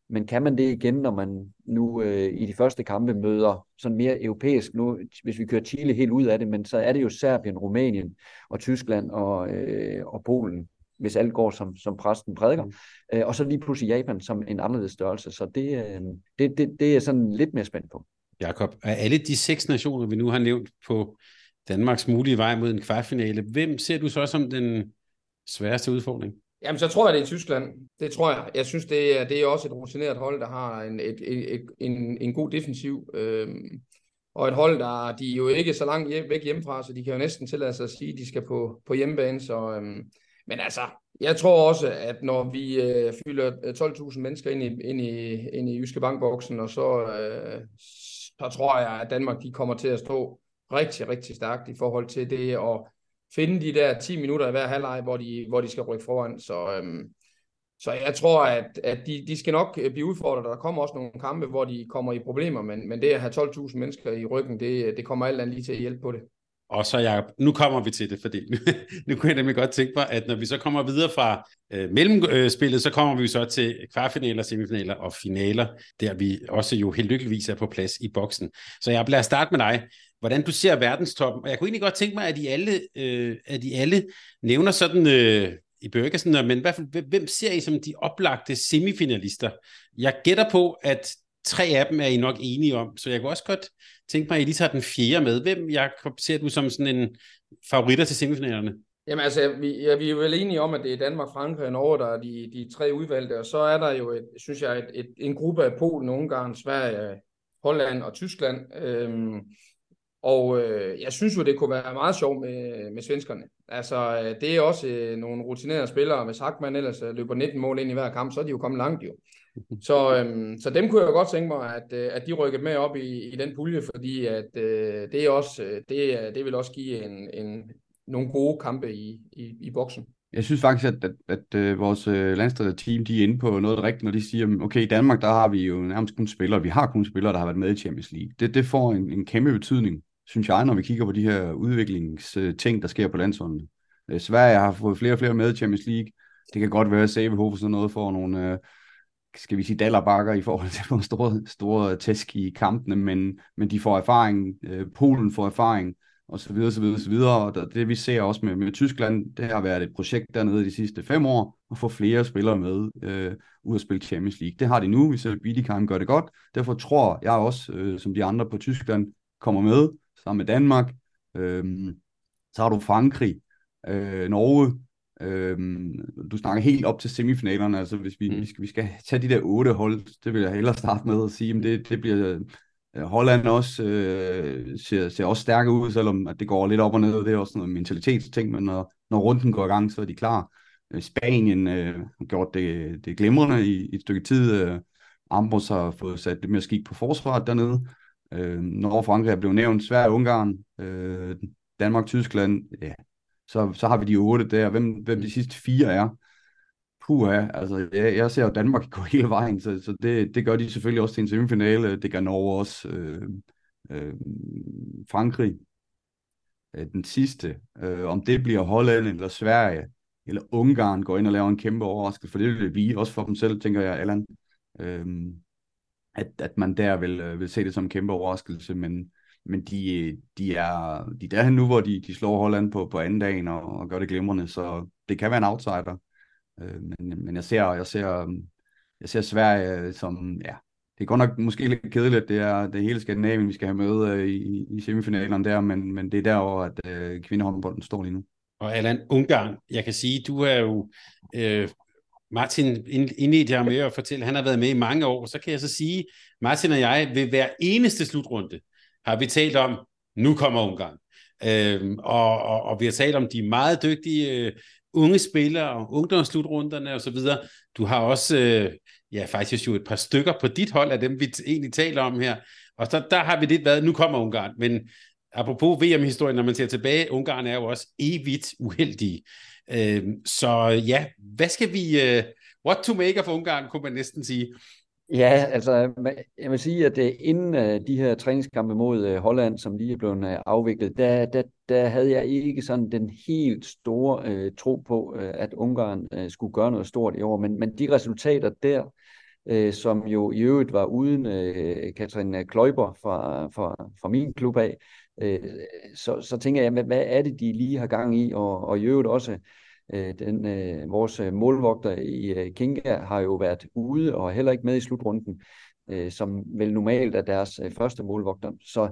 men kan man det igen, når man nu øh, i de første kampe møder sådan mere europæisk, nu hvis vi kører Chile helt ud af det, men så er det jo Serbien, Rumænien og Tyskland og, øh, og Polen, hvis alt går som, som præsten prædiker. Mm. Øh, og så lige pludselig Japan som en anderledes størrelse. Så det, øh, det, det, det er sådan lidt mere spændt på. Jakob, af alle de seks nationer, vi nu har nævnt på Danmarks mulige vej mod en kvartfinale, hvem ser du så som den sværeste udfordring? Jamen, så tror jeg, det er Tyskland. Det tror jeg. Jeg synes, det er, det er også et rutineret hold, der har en, et, et, et, en, en god defensiv. Øhm, og et hold, der de er jo ikke så langt hjem, væk hjemmefra, så de kan jo næsten tillade sig at sige, at de skal på, på hjemmebane. Så, øhm, men altså, jeg tror også, at når vi øh, fylder øh, 12.000 mennesker ind i, ind i, ind i Jyske Bankboksen, og så, øh, så tror jeg, at Danmark de kommer til at stå rigtig, rigtig stærkt i forhold til det at finde de der 10 minutter i hver halvleg, hvor de, hvor de skal rykke foran. Så, øhm, så jeg tror, at, at de, de skal nok øh, blive udfordret. Der kommer også nogle kampe, hvor de kommer i problemer, men, men det at have 12.000 mennesker i ryggen, det, det kommer alt andet lige til at hjælpe på det. Og så Jacob, nu kommer vi til det, fordi nu, [LAUGHS] nu kunne jeg nemlig godt tænke mig, at når vi så kommer videre fra øh, mellemspillet, så kommer vi så til kvartfinaler, semifinaler og finaler, der vi også jo helt lykkeligvis er på plads i boksen. Så jeg bliver starte med dig. Hvordan du ser verdenstoppen. Og jeg kunne egentlig godt tænke mig, at I alle, øh, at I alle nævner sådan... Øh, i Børgesen, men i men hvad, hvem ser I som de oplagte semifinalister? Jeg gætter på, at tre af dem er I nok enige om, så jeg kunne også godt tænke mig, at I lige tager den fjerde med. Hvem jeg ser du som sådan en favoritter til semifinalerne? Jamen altså, vi, ja, vi er vel enige om, at det er Danmark, Frankrig og Norge, der er de, de tre udvalgte, og så er der jo, et, synes jeg, et, et, en gruppe af Polen, Ungarn, Sverige, Holland og Tyskland. Øhm, og øh, jeg synes jo, det kunne være meget sjovt med, med svenskerne. Altså, øh, det er også øh, nogle rutinerede spillere. Hvis Hackman ellers øh, løber 19 mål ind i hver kamp, så er de jo kommet langt jo. Så, øhm, så dem kunne jeg godt tænke mig, at, øh, at de rykkede med op i, i den pulje, fordi at, øh, det, er også, øh, det, det vil også give en, en, nogle gode kampe i, i, i boksen. Jeg synes faktisk, at, at, at, at vores landstræder-team, de er inde på noget rigtigt, når de siger, okay, i Danmark, der har vi jo nærmest kun spillere, vi har kun spillere, der har været med i Champions League. Det, det får en, en kæmpe betydning, synes jeg, når vi kigger på de her udviklingsting, der sker på landsholdene. Sverige har fået flere og flere med i Champions League. Det kan godt være, at Sabehof sådan noget får nogle, skal vi sige, dallerbakker i forhold til nogle store, store tæsk i kampene, men, men de får erfaring, øh, Polen får erfaring, og så videre, så videre, så videre. Og det vi ser også med, med Tyskland, det har været et projekt dernede de sidste fem år, at få flere spillere med øh, ud at spille Champions League. Det har de nu, vi ser Bidikheim gør det godt. Derfor tror jeg også, øh, som de andre på Tyskland, kommer med, sammen med Danmark. Øh, så har du Frankrig, øh, Norge, Øhm, du snakker helt op til semifinalerne, altså hvis vi, mm. vi, skal, vi skal tage de der otte hold, det vil jeg hellere starte med at sige, men det, det bliver øh, Holland også øh, ser, ser også stærke ud, selvom at det går lidt op og ned, og det er også noget mentalitetsting, men når, når runden går i gang, så er de klar. Spanien øh, har gjort det, det glimrende i, i et stykke tid. Øh, Ambros har fået sat lidt mere skik på forsvaret dernede. Øh, når Frankrig er blevet nævnt, Sverige, Ungarn, øh, Danmark, Tyskland, ja, så, så har vi de otte der. Hvem, hvem de sidste fire er, puha, altså jeg, jeg ser jo Danmark [LAUGHS] gå hele vejen, så, så det, det gør de selvfølgelig også til en semifinale. Det gør Norge også. Øh, øh, Frankrig, øh, den sidste. Øh, om det bliver Holland eller Sverige, eller Ungarn går ind og laver en kæmpe overraskelse, for det vil vi også for dem selv, tænker jeg, Allan. Øh, at, at man der vil, øh, vil se det som en kæmpe overraskelse, men, men de, de, er, de er derhen nu, hvor de, de slår Holland på, på anden dagen og, og gør det glimrende, så det kan være en outsider. Øh, men, men jeg ser, jeg ser, jeg ser Sverige som, ja, det er godt nok måske lidt kedeligt, det er det hele Skandinavien, vi skal have med øh, i, i semifinalerne der, men, men det er der, hvor at, øh, kvindehåndbolden står lige nu. Og Allan, Ungarn, jeg kan sige, du er jo, øh, Martin indledte jeg med at fortælle, han har været med i mange år, så kan jeg så sige, Martin og jeg vil hver eneste slutrunde har vi talt om, nu kommer Ungarn. Øh, og, og, og vi har talt om de meget dygtige øh, unge spillere, ungdomslutrunderne og så videre. Du har også, øh, ja faktisk jo et par stykker på dit hold af dem, vi egentlig taler om her. Og så der har vi lidt været, nu kommer Ungarn, men apropos VM-historien, når man ser tilbage, Ungarn er jo også evigt uheldige. Øh, så ja, hvad skal vi, øh, what to make of Ungarn, kunne man næsten sige. Ja, altså jeg vil sige, at øh, inden øh, de her træningskampe mod øh, Holland, som lige er blevet afviklet, der, der, der havde jeg ikke sådan den helt store øh, tro på, at Ungarn øh, skulle gøre noget stort i år. Men, men de resultater der, øh, som jo i øvrigt var uden øh, Katrin Kløjber fra, fra, fra min klub af, øh, så, så tænker jeg, hvad, hvad er det, de lige har gang i, og, og i øvrigt også Øh, Øh, den, øh, vores øh, målvogter i øh, Kinga har jo været ude og heller ikke med i slutrunden, øh, som vel normalt er deres øh, første målvogter. Så,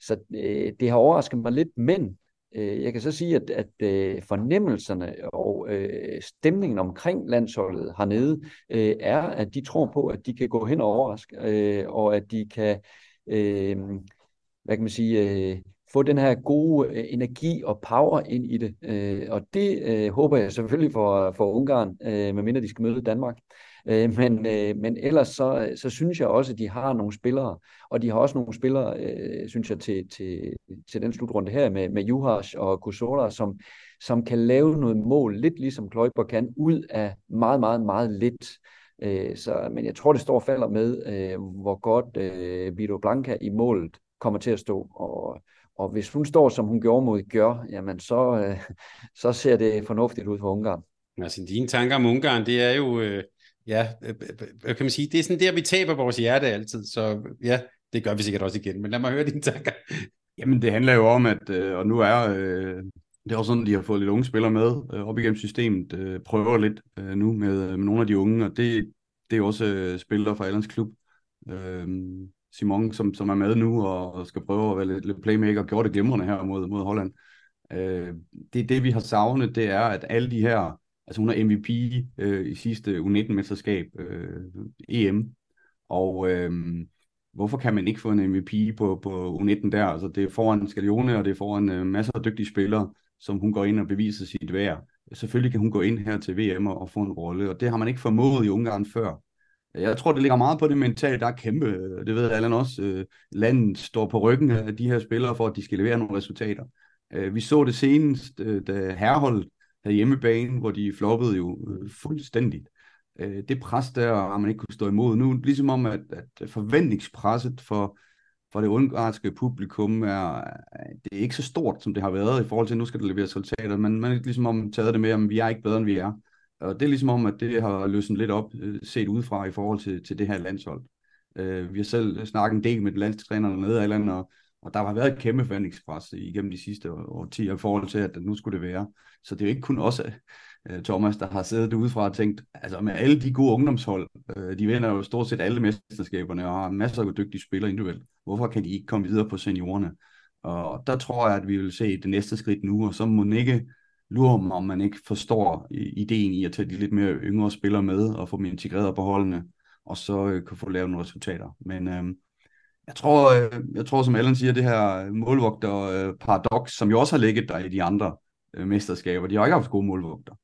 så øh, det har overrasket mig lidt, men øh, jeg kan så sige, at, at øh, fornemmelserne og øh, stemningen omkring landsholdet hernede øh, er, at de tror på, at de kan gå hen og overraske, øh, og at de kan, øh, hvad kan man sige, øh, få den her gode øh, energi og power ind i det. Øh, og det øh, håber jeg selvfølgelig for, for Ungarn, øh, medmindre de skal møde Danmark. Øh, men, øh, men ellers så, så synes jeg også, at de har nogle spillere, og de har også nogle spillere, øh, synes jeg, til, til, til den slutrunde her med, med Juhas og Kusora, som, som kan lave noget mål, lidt ligesom Kløjber kan, ud af meget, meget, meget lidt. Øh, så, men jeg tror, det står og falder med, øh, hvor godt øh, Vito Blanca i målet kommer til at stå. Og, og hvis hun står, som hun gjorde mod Gør, jamen så, øh, så ser det fornuftigt ud for Ungarn. Altså dine tanker om Ungarn, det er jo, øh, ja, øh, hvad kan man sige, det er sådan der, vi taber vores hjerte altid, så ja, det gør vi sikkert også igen, men lad mig høre dine tanker. Jamen det handler jo om, at, øh, og nu er øh, det er også sådan, at de har fået lidt unge spillere med øh, op igennem systemet, øh, prøver lidt øh, nu med, med nogle af de unge, og det, det er også øh, spillere fra Allands klub. Øh, Simon, som, som er med nu og, skal prøve at være lidt, lidt playmaker, gjorde det glimrende her mod, mod Holland. Øh, det, det, vi har savnet, det er, at alle de her, altså hun er MVP øh, i sidste U19-mesterskab, øh, EM, og øh, hvorfor kan man ikke få en MVP på, på U19 der? Altså det er foran Scalione, og det er foran øh, masser af dygtige spillere, som hun går ind og beviser sit værd. Selvfølgelig kan hun gå ind her til VM og, og få en rolle, og det har man ikke formået i Ungarn før. Jeg tror, det ligger meget på det mentale, der er kæmpe. Øh, det ved Allan også. Øh, landet står på ryggen af de her spillere, for at de skal levere nogle resultater. Øh, vi så det senest, da herholdet havde hjemmebane, hvor de floppede jo fuldstændigt. Det pres der har man ikke kunne stå imod. Nu ligesom om, at, at forventningspresset for, for det ungarske publikum er, det er ikke så stort, som det har været i forhold til, at nu skal der leveres resultater. Men man er ligesom om taget det med, at vi er ikke bedre, end vi er. Og det er ligesom om, at det har løsnet lidt op, øh, set udefra i forhold til, til det her landshold. Øh, vi har selv snakket en del med landstrænerne nede af landet, og, og der har været et kæmpe forventningspres igennem de sidste årtier i forhold til, at nu skulle det være. Så det er jo ikke kun også øh, Thomas, der har siddet udefra og tænkt, altså med alle de gode ungdomshold, øh, de vinder jo stort set alle mesterskaberne og har masser af dygtige spillere individuelt. Hvorfor kan de ikke komme videre på seniorerne? Og der tror jeg, at vi vil se det næste skridt nu, og så må ikke lurer mig, om man ikke forstår ideen i at tage de lidt mere yngre spillere med og få dem integreret på holdene, og så øh, kan få lavet nogle resultater. Men øh, jeg tror, øh, jeg tror, som Allen siger, det her målvogter-paradox, øh, som jo også har ligget der i de andre øh, mesterskaber, de har ikke haft gode målvogter.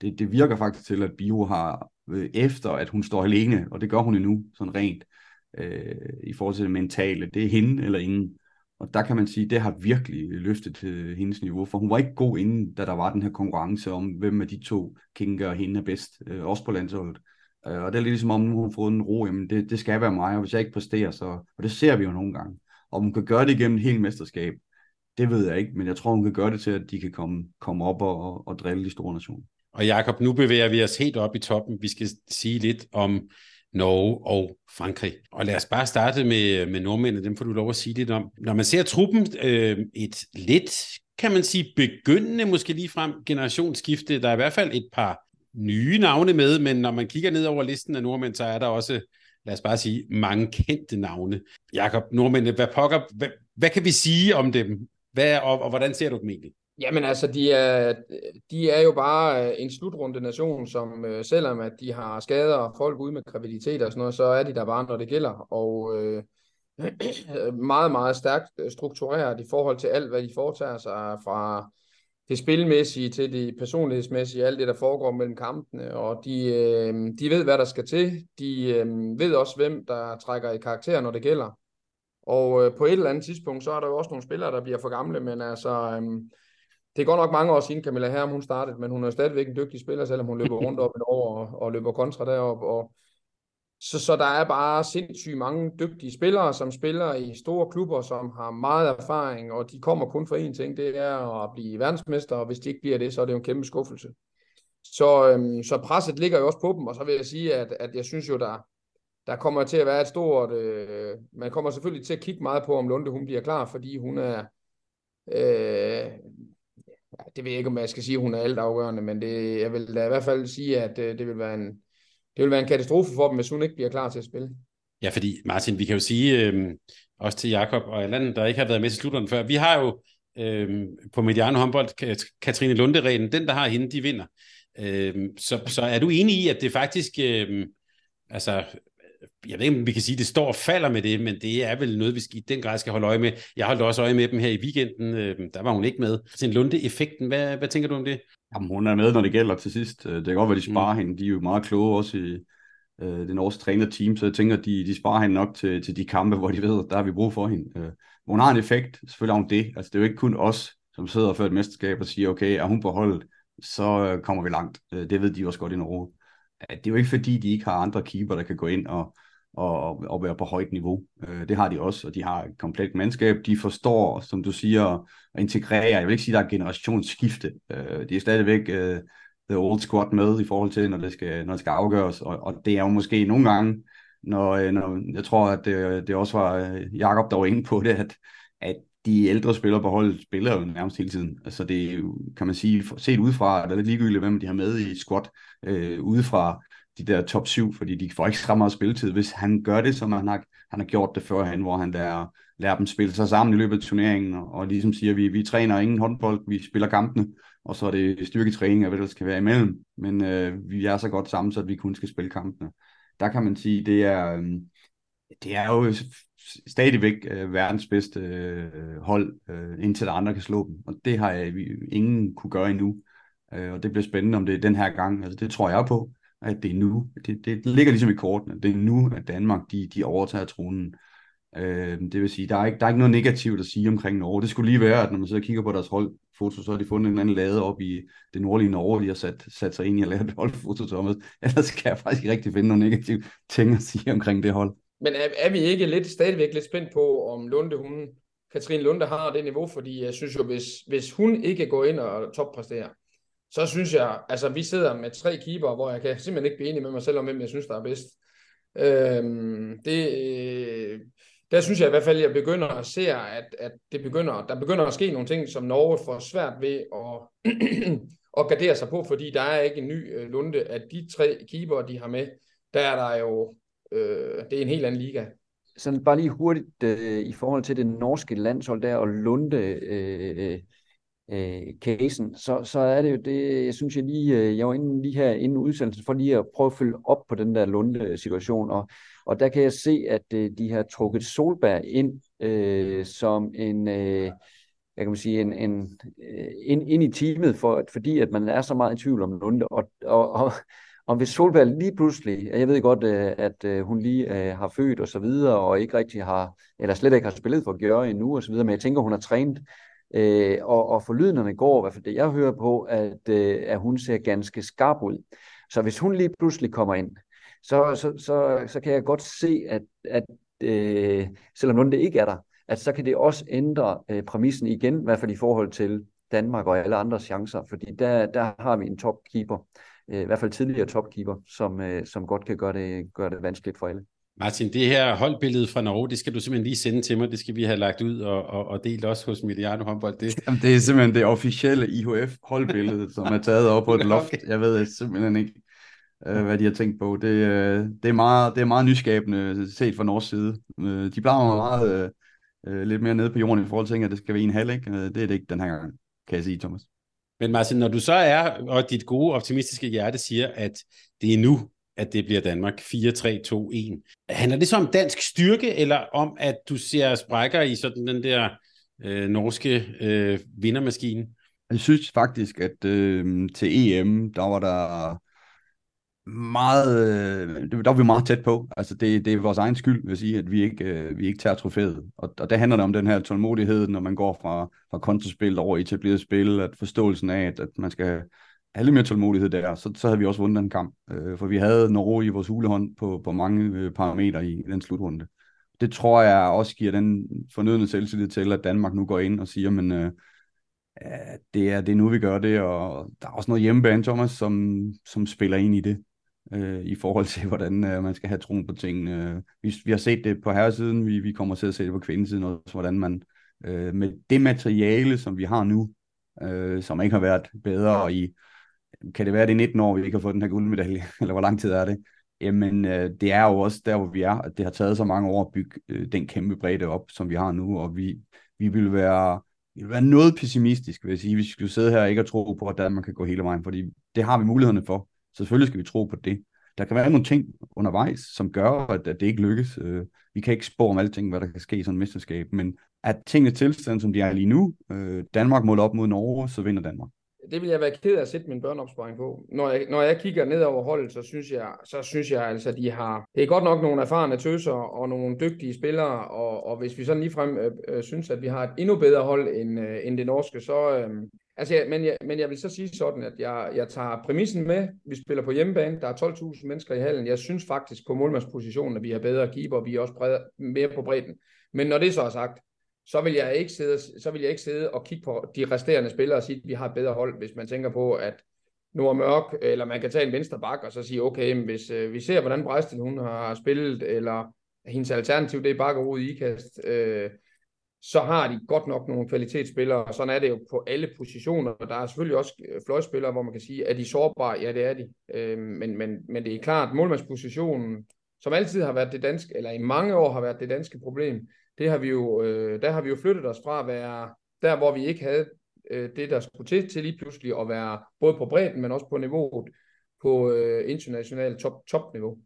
det, det virker faktisk til, at Bio har, øh, efter at hun står alene, og det gør hun endnu, sådan rent, øh, i forhold til det mentale, det er hende eller ingen. Og der kan man sige, at det har virkelig løftet til hendes niveau, for hun var ikke god inden, da der var den her konkurrence om, hvem af de to Kinga og hende er bedst, øh, også på landsholdet. Øh, og det er lidt ligesom om, hun har fået en ro, jamen det, det skal være mig, og hvis jeg ikke præsterer, så, og det ser vi jo nogle gange. Om hun kan gøre det igennem hele helt mesterskab, det ved jeg ikke, men jeg tror, hun kan gøre det til, at de kan komme, komme op og, og, og drille de store nationer. Og Jakob, nu bevæger vi os helt op i toppen. Vi skal sige lidt om Norge og Frankrig. Og lad os bare starte med, med nordmændene, dem får du lov at sige lidt om. Når man ser truppen, øh, et lidt, kan man sige, begyndende, måske lige frem generationsskifte, der er i hvert fald et par nye navne med, men når man kigger ned over listen af nordmænd, så er der også, lad os bare sige, mange kendte navne. Jakob, nordmændene, hvad pokker, hvad, hvad kan vi sige om dem? Hvad, og, og hvordan ser du dem egentlig? Jamen altså, de er, de er jo bare øh, en slutrunde nation, som øh, selvom at de har skader og folk ude med graviditet og sådan noget, så er de der bare, når det gælder. Og øh, [CLEARS THROAT] meget, meget stærkt øh, struktureret i forhold til alt, hvad de foretager sig fra det spilmæssige til det personlighedsmæssige, alt det, der foregår mellem kampene, og de, øh, de ved, hvad der skal til. De øh, ved også, hvem der trækker i karakter, når det gælder. Og øh, på et eller andet tidspunkt, så er der jo også nogle spillere, der bliver for gamle, men altså, øh, det er godt nok mange år siden Camilla Herm, hun startede, men hun er stadigvæk en dygtig spiller, selvom hun løber rundt op et over og, og løber kontra derop. Og, så, så der er bare sindssygt mange dygtige spillere, som spiller i store klubber, som har meget erfaring, og de kommer kun for én ting, det er at blive verdensmester, og hvis de ikke bliver det, så er det jo en kæmpe skuffelse. Så, øhm, så presset ligger jo også på dem, og så vil jeg sige, at, at jeg synes jo, der, der kommer til at være et stort... Øh, man kommer selvfølgelig til at kigge meget på, om Lunde hun bliver klar, fordi hun er... Øh, det ved jeg ikke, om jeg skal sige, at hun er altafgørende, men det, jeg vil da i hvert fald sige, at øh, det vil være en, det vil være en katastrofe for dem, hvis hun ikke bliver klar til at spille. Ja, fordi Martin, vi kan jo sige, øh, også til Jakob og Allan, der ikke har været med til slutteren før, vi har jo øh, på Mediano håndbold, Katrine Lunderen, den der har hende, de vinder. Øh, så, så er du enig i, at det faktisk, øh, altså jeg ved ikke, om vi kan sige, at det står og falder med det, men det er vel noget, vi i den grad skal holde øje med. Jeg holdt også øje med dem her i weekenden. Øh, der var hun ikke med. Sin Lunde-effekten, hvad, hvad tænker du om det? Jamen, hun er med, når det gælder til sidst. Øh, det kan godt være, de sparer mm. hende. De er jo meget kloge også i øh, det norske trænerteam, så jeg tænker, de, de sparer hende nok til, til de kampe, hvor de ved, der har vi brug for hende. Øh, hun har en effekt, selvfølgelig har hun det. Altså, det er jo ikke kun os, som sidder fører et mesterskab og siger, okay, er hun på holdet, så øh, kommer vi langt. Øh, det ved de også godt i Norge. Det er jo ikke fordi, de ikke har andre keeper, der kan gå ind og, og, og være på højt niveau. Øh, det har de også, og de har et komplet mandskab. De forstår, som du siger, at integrere. Jeg vil ikke sige, at der er generationsskifte. Øh, de er stadigvæk øh, the old squad med i forhold til, når det skal, når det skal afgøres. Og, og det er jo måske nogle gange, når, øh, når jeg tror, at det, det også var øh, Jakob der var inde på det, at, at de ældre spillere på holdet spiller jo nærmest hele tiden. Altså det er jo, kan man sige, set udefra, at det er lidt ligegyldigt, hvem de har med i squad øh, udefra de der top 7, fordi de får ikke så meget spilletid, hvis han gør det, som han har, han har gjort det førhen, hvor han lærer, lærer dem spille sig sammen i løbet af turneringen, og, og ligesom siger, vi, vi træner ingen håndbold, vi spiller kampene, og så er det styrketræning, og hvad der skal være imellem, men øh, vi er så godt sammen, så at vi kun skal spille kampene. Der kan man sige, det er, øh, det er jo stadigvæk øh, verdens bedste øh, hold, øh, indtil der andre kan slå dem, og det har jeg, ingen kunne gøre endnu, øh, og det bliver spændende, om det er den her gang, altså det tror jeg på, at det er nu. Det, det ligger ligesom i kortene. Det er nu, at Danmark de, de overtager tronen. Øh, det vil sige, der er, ikke, der er ikke noget negativt at sige omkring Norge. Det skulle lige være, at når man sidder og kigger på deres holdfoto, så har de fundet en eller anden lade op i det nordlige Norge, de har sat, sat sig ind i at lave et holdfoto, Thomas. Ellers kan jeg faktisk ikke rigtig finde nogle negative ting at sige omkring det hold. Men er, er vi ikke lidt, stadigvæk lidt spændt på, om Lunde, hun, Katrine Lunde har det niveau? Fordi jeg synes jo, hvis, hvis hun ikke går ind og toppræsterer, så synes jeg, altså vi sidder med tre keeper, hvor jeg kan [LAUGHS] simpelthen ikke blive enig med mig selv om, hvem jeg synes, der er bedst. Øhm, det, øh, der synes jeg i hvert fald, at jeg begynder at se, at, at det begynder, der begynder at ske nogle ting, som Norge får svært ved at, [CLEARS THROAT] at gardere sig på, fordi der er ikke en ny øh, lunde. At de tre keeper, de har med, der er der jo, øh, det er en helt anden liga. Sådan bare lige hurtigt øh, i forhold til det norske landshold der, og Lunde øh, øh, øh casen, så, så er det jo det, jeg synes jeg lige, øh, jeg var inde lige her inden udsendelsen for lige at prøve at følge op på den der Lunde-situation, og, og der kan jeg se, at øh, de har trukket Solberg ind øh, som en, øh, jeg kan sige, en, en, øh, ind, ind i teamet, for, fordi at man er så meget i tvivl om Lunde. Og, og, og, om hvis Solberg lige pludselig, jeg ved godt, øh, at øh, hun lige øh, har født og så videre, og ikke rigtig har, eller slet ikke har spillet for Gjøre endnu og så videre, men jeg tænker, hun har trænet Øh, og, og forlydenderne går, i hvert fald det jeg hører på, at, øh, at hun ser ganske skarp ud. Så hvis hun lige pludselig kommer ind, så, så, så, så kan jeg godt se, at, at øh, selvom nogen det ikke er der, at så kan det også ændre øh, præmissen igen, i hvert fald i forhold til Danmark og alle andre chancer, fordi der, der har vi en topkeeper, øh, i hvert fald tidligere topkeeper, som, øh, som godt kan gøre det, gøre det vanskeligt for alle. Martin, det her holdbillede fra Norge, det skal du simpelthen lige sende til mig. Det skal vi have lagt ud og, og, og delt også hos Mediano håndbold. Det... Jamen, det er simpelthen det officielle IHF holdbillede, som er taget op på et loft. Jeg ved simpelthen ikke, øh, hvad de har tænkt på. Det, øh, det, er meget, det er meget nyskabende set fra Norges side. Øh, de plejer meget øh, lidt mere nede på jorden i forhold til, at det skal være en halv. Ikke? Det er det ikke den her gang, kan jeg sige, Thomas. Men Martin, når du så er, og dit gode optimistiske hjerte siger, at det er nu, at det bliver Danmark 4-3-2-1. Handler det så om dansk styrke, eller om, at du ser sprækker i sådan den der øh, norske øh, vindermaskine? Jeg synes faktisk, at øh, til EM, der var der meget, øh, der var vi meget tæt på. Altså det, det er vores egen skyld, vil jeg sige, at vi ikke, øh, vi ikke tager trofæet. Og, og det handler det om den her tålmodighed, når man går fra, fra kontospil over etableret spil, at forståelsen af, at, at man skal have lidt mere tålmodighed der, så, så havde vi også vundet den kamp. Øh, for vi havde Norge i vores hulehånd på, på mange øh, parametre i, i den slutrunde. Det tror jeg også giver den fornødende selvtillid til, at Danmark nu går ind og siger, men øh, det, er, det er nu, vi gør det, og der er også noget hjemmebane, Thomas, som, som spiller ind i det, øh, i forhold til, [LAUGHS] hvordan øh, man skal have troen på tingene. Vi, vi har set det på herresiden, vi, vi kommer til at se det på kvindesiden også, hvordan man øh, med det materiale, som vi har nu, øh, som ikke har været bedre i kan det være, det er 19 år, vi ikke har fået den her guldmedalje, [LAUGHS] eller hvor lang tid er det? Jamen, øh, det er jo også der, hvor vi er, at det har taget så mange år at bygge øh, den kæmpe bredde op, som vi har nu, og vi, vi vil være, vi vil være noget pessimistisk, vil jeg sige, hvis vi skulle sidde her og ikke og tro på, at Danmark kan gå hele vejen, fordi det har vi mulighederne for. Så selvfølgelig skal vi tro på det. Der kan være nogle ting undervejs, som gør, at, at det ikke lykkes. Øh, vi kan ikke spå om alting, hvad der kan ske i sådan et mesterskab, men at tingene tilstand, som de er lige nu, øh, Danmark måler op mod Norge, så vinder Danmark det vil jeg være ked af at sætte min børneopsparing på. Når jeg, når jeg kigger ned over holdet, så synes jeg, så synes jeg altså, de har... Det er godt nok nogle erfarne tøser og nogle dygtige spillere, og, og hvis vi sådan ligefrem øh, øh, synes, at vi har et endnu bedre hold end, øh, end det norske, så... Øh, altså, ja, men, jeg, men jeg vil så sige sådan, at jeg, jeg tager præmissen med. Vi spiller på hjemmebane. Der er 12.000 mennesker i hallen. Jeg synes faktisk på målmandspositionen, at vi har bedre keeper. Vi er også bredere, mere på bredden. Men når det så er sagt, så vil jeg ikke sidde, så vil jeg ikke sidde og kigge på de resterende spillere og sige, at vi har et bedre hold, hvis man tænker på, at nu er mørk, eller man kan tage en venstre bak og så sige, okay, men hvis øh, vi ser, hvordan Bræstil hun har spillet, eller hendes alternativ, det er bakker ud i ikast, øh, så har de godt nok nogle kvalitetsspillere, og sådan er det jo på alle positioner. Der er selvfølgelig også øh, fløjspillere, hvor man kan sige, er de sårbare? Ja, det er de. Øh, men, men, men det er klart, målmandspositionen, som altid har været det danske, eller i mange år har været det danske problem, det har vi jo, øh, der har vi jo flyttet os fra at være der, hvor vi ikke havde øh, det, der skulle til, til lige pludselig at være både på bredden, men også på niveauet på øh, internationalt top, topniveau.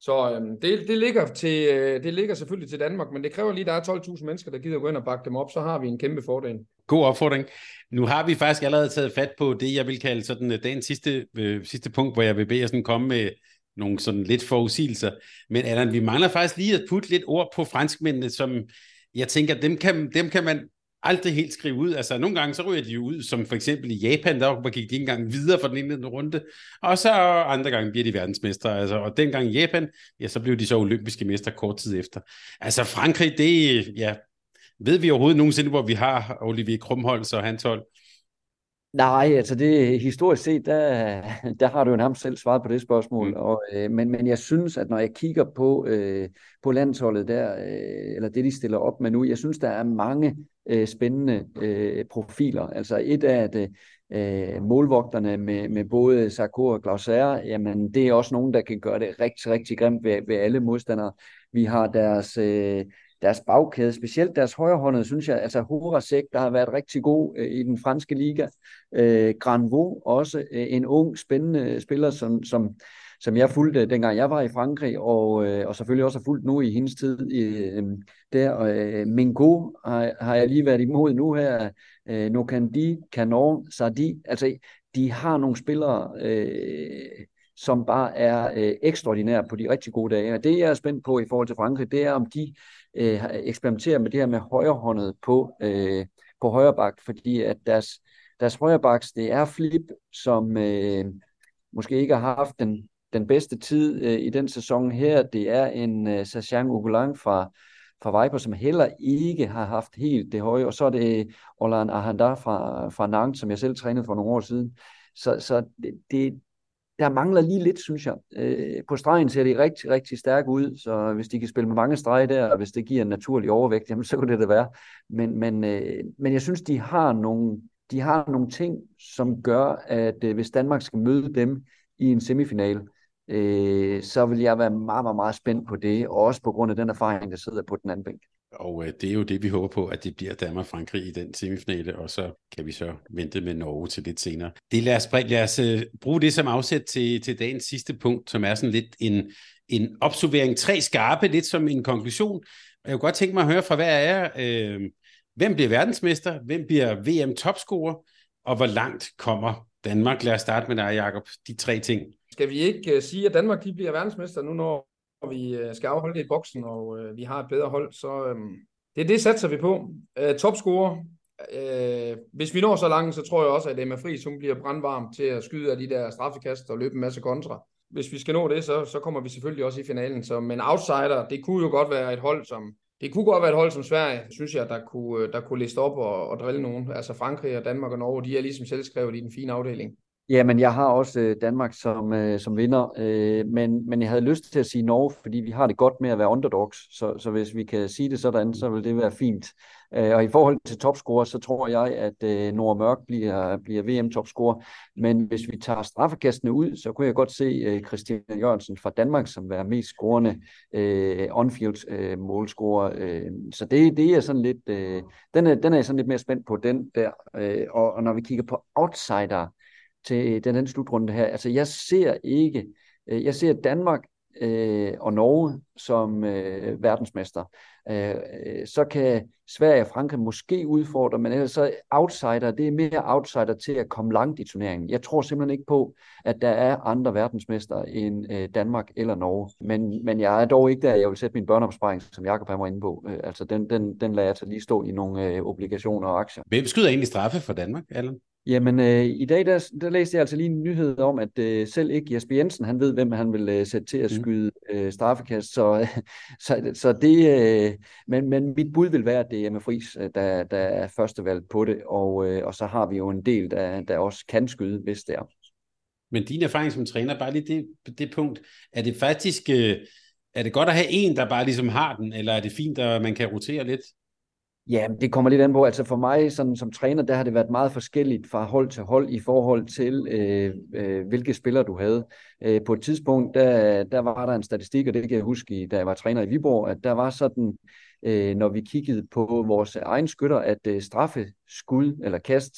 Så øhm, det, det, ligger til, øh, det ligger selvfølgelig til Danmark, men det kræver lige, at der er 12.000 mennesker, der gider gå ind og bakke dem op, så har vi en kæmpe fordel. God opfordring. Nu har vi faktisk allerede taget fat på det, jeg vil kalde sådan øh, dagens sidste, øh, sidste punkt, hvor jeg vil bede jer sådan komme med nogle sådan lidt forudsigelser. Men Allan, vi mangler faktisk lige at putte lidt ord på franskmændene, som jeg tænker, dem kan, dem kan man aldrig helt skrive ud. Altså nogle gange så ryger de jo ud, som for eksempel i Japan, der gik de ikke engang videre fra den indledende runde, og så andre gange bliver de verdensmestre. Altså, og dengang i Japan, ja, så blev de så olympiske mester kort tid efter. Altså Frankrig, det, ja, ved vi overhovedet nogensinde, hvor vi har Olivier Krumholz og hans hold? Nej, altså det historisk set, der, der har du jo nærmest selv svaret på det spørgsmål. Mm. Og, øh, men, men jeg synes, at når jeg kigger på, øh, på landsholdet der, øh, eller det de stiller op med nu, jeg synes, der er mange øh, spændende øh, profiler. Altså et af det, øh, målvogterne med, med både Sarko og Glauser, jamen det er også nogen, der kan gøre det rigtig, rigtig grimt ved, ved alle modstandere. Vi har deres... Øh, deres bagkæde, specielt deres højrehåndede, synes jeg, altså Horasek, der har været rigtig god øh, i den franske liga. Øh, Granvaux, også øh, en ung, spændende spiller, som, som, som jeg fulgte dengang jeg var i Frankrig, og, øh, og selvfølgelig også har fulgt nu i hendes tid i, øh, der. Øh, Mingo har, har jeg lige været imod nu her. Øh, Nokandi, Canon, Sardi. Altså, de har nogle spillere, øh, som bare er øh, ekstraordinære på de rigtig gode dage. Og det, jeg er spændt på i forhold til Frankrig, det er, om de øh, Øh, eksperimenterer med det her med højrehåndet på, øh, på højre bak, fordi at deres, deres højre baks, det er Flip, som øh, måske ikke har haft den, den bedste tid øh, i den sæson her. Det er en øh, Sajan Ugulang fra, fra Viper, som heller ikke har haft helt det høje, og så er det Orlan Ahanda fra, fra Nantes, som jeg selv trænede for nogle år siden. Så, så det, det, der mangler lige lidt, synes jeg. Øh, på stregen ser de rigtig, rigtig stærke ud, så hvis de kan spille med mange streger der, og hvis det giver en naturlig overvægt, jamen så kunne det det være. Men, men, øh, men jeg synes, de har nogle, de har nogle ting, som gør, at øh, hvis Danmark skal møde dem i en semifinal, øh, så vil jeg være meget, meget, meget spændt på det, og også på grund af den erfaring, der sidder på den anden bænk. Og øh, det er jo det, vi håber på, at det bliver Danmark-Frankrig i den semifinale, og så kan vi så vente med Norge til lidt senere. Det lad os, lad os øh, bruge det som afsæt til, til dagens sidste punkt, som er sådan lidt en, en opsummering. Tre skarpe, lidt som en konklusion. Jeg kunne godt tænke mig at høre fra hver af jer, øh, hvem bliver verdensmester, hvem bliver VM-topscorer, og hvor langt kommer Danmark? Lad os starte med dig, Jacob. De tre ting. Skal vi ikke uh, sige, at Danmark de bliver verdensmester nu, når vi øh, skal afholde det i boksen, og øh, vi har et bedre hold, så øh, det, det satser vi på. Øh, topscorer. Øh, hvis vi når så langt, så tror jeg også, at Emma Friis hun bliver brandvarm til at skyde af de der straffekast og løbe en masse kontra. Hvis vi skal nå det, så, så kommer vi selvfølgelig også i finalen. Så, men outsider, det kunne jo godt være et hold, som det kunne godt være et hold som Sverige, synes jeg, der kunne, øh, der kunne liste op og, og drille nogen. Altså Frankrig og Danmark og Norge, de er ligesom selvskrevet i den fine afdeling. Jamen, jeg har også øh, Danmark som, øh, som vinder, øh, men, men jeg havde lyst til at sige Norge, fordi vi har det godt med at være underdogs, så, så hvis vi kan sige det sådan, så vil det være fint. Øh, og i forhold til topscorer, så tror jeg, at øh, Nora Mørk bliver, bliver VM-topscorer, men hvis vi tager straffekastene ud, så kunne jeg godt se øh, Christian Jørgensen fra Danmark som være mest scorende øh, on-field øh, målscorer. Øh, så det, det er sådan lidt, øh, den, er, den er jeg sådan lidt mere spændt på, den der. Øh, og, og når vi kigger på outsider, til øh, den anden slutrunde her. Altså, jeg ser ikke, øh, jeg ser Danmark øh, og Norge som øh, verdensmester. Øh, øh, så kan Sverige og Frankrig måske udfordre, men ellers så outsider, det er mere outsider til at komme langt i turneringen. Jeg tror simpelthen ikke på, at der er andre verdensmester end øh, Danmark eller Norge. Men, men jeg er dog ikke der, jeg vil sætte min børneopsparing, som Jacob har inde på. Øh, altså den, den, den lader jeg så lige stå i nogle øh, obligationer og aktier. Hvem skyder egentlig straffe for Danmark, Allan? Jamen, øh, i dag der, der læste jeg altså lige en nyhed om, at øh, selv ikke Jesper Jensen, han ved, hvem han vil øh, sætte til at mm. skyde øh, straffekast. Så, [LAUGHS] så, så det, øh, men, men mit bud vil være, at det er med Friis, øh, der, der er førstevalg på det, og, øh, og så har vi jo en del, der, der også kan skyde, hvis det er. Men din erfaring som træner, bare lige det, det punkt, er det faktisk, øh, er det godt at have en, der bare ligesom har den, eller er det fint, at man kan rotere lidt? Ja, det kommer lidt an på. Altså for mig sådan, som træner, der har det været meget forskelligt fra hold til hold i forhold til, øh, øh, hvilke spillere du havde. Øh, på et tidspunkt, der, der var der en statistik, og det kan jeg huske, da jeg var træner i Viborg, at der var sådan, øh, når vi kiggede på vores egen skytter, at øh, straffeskud eller kast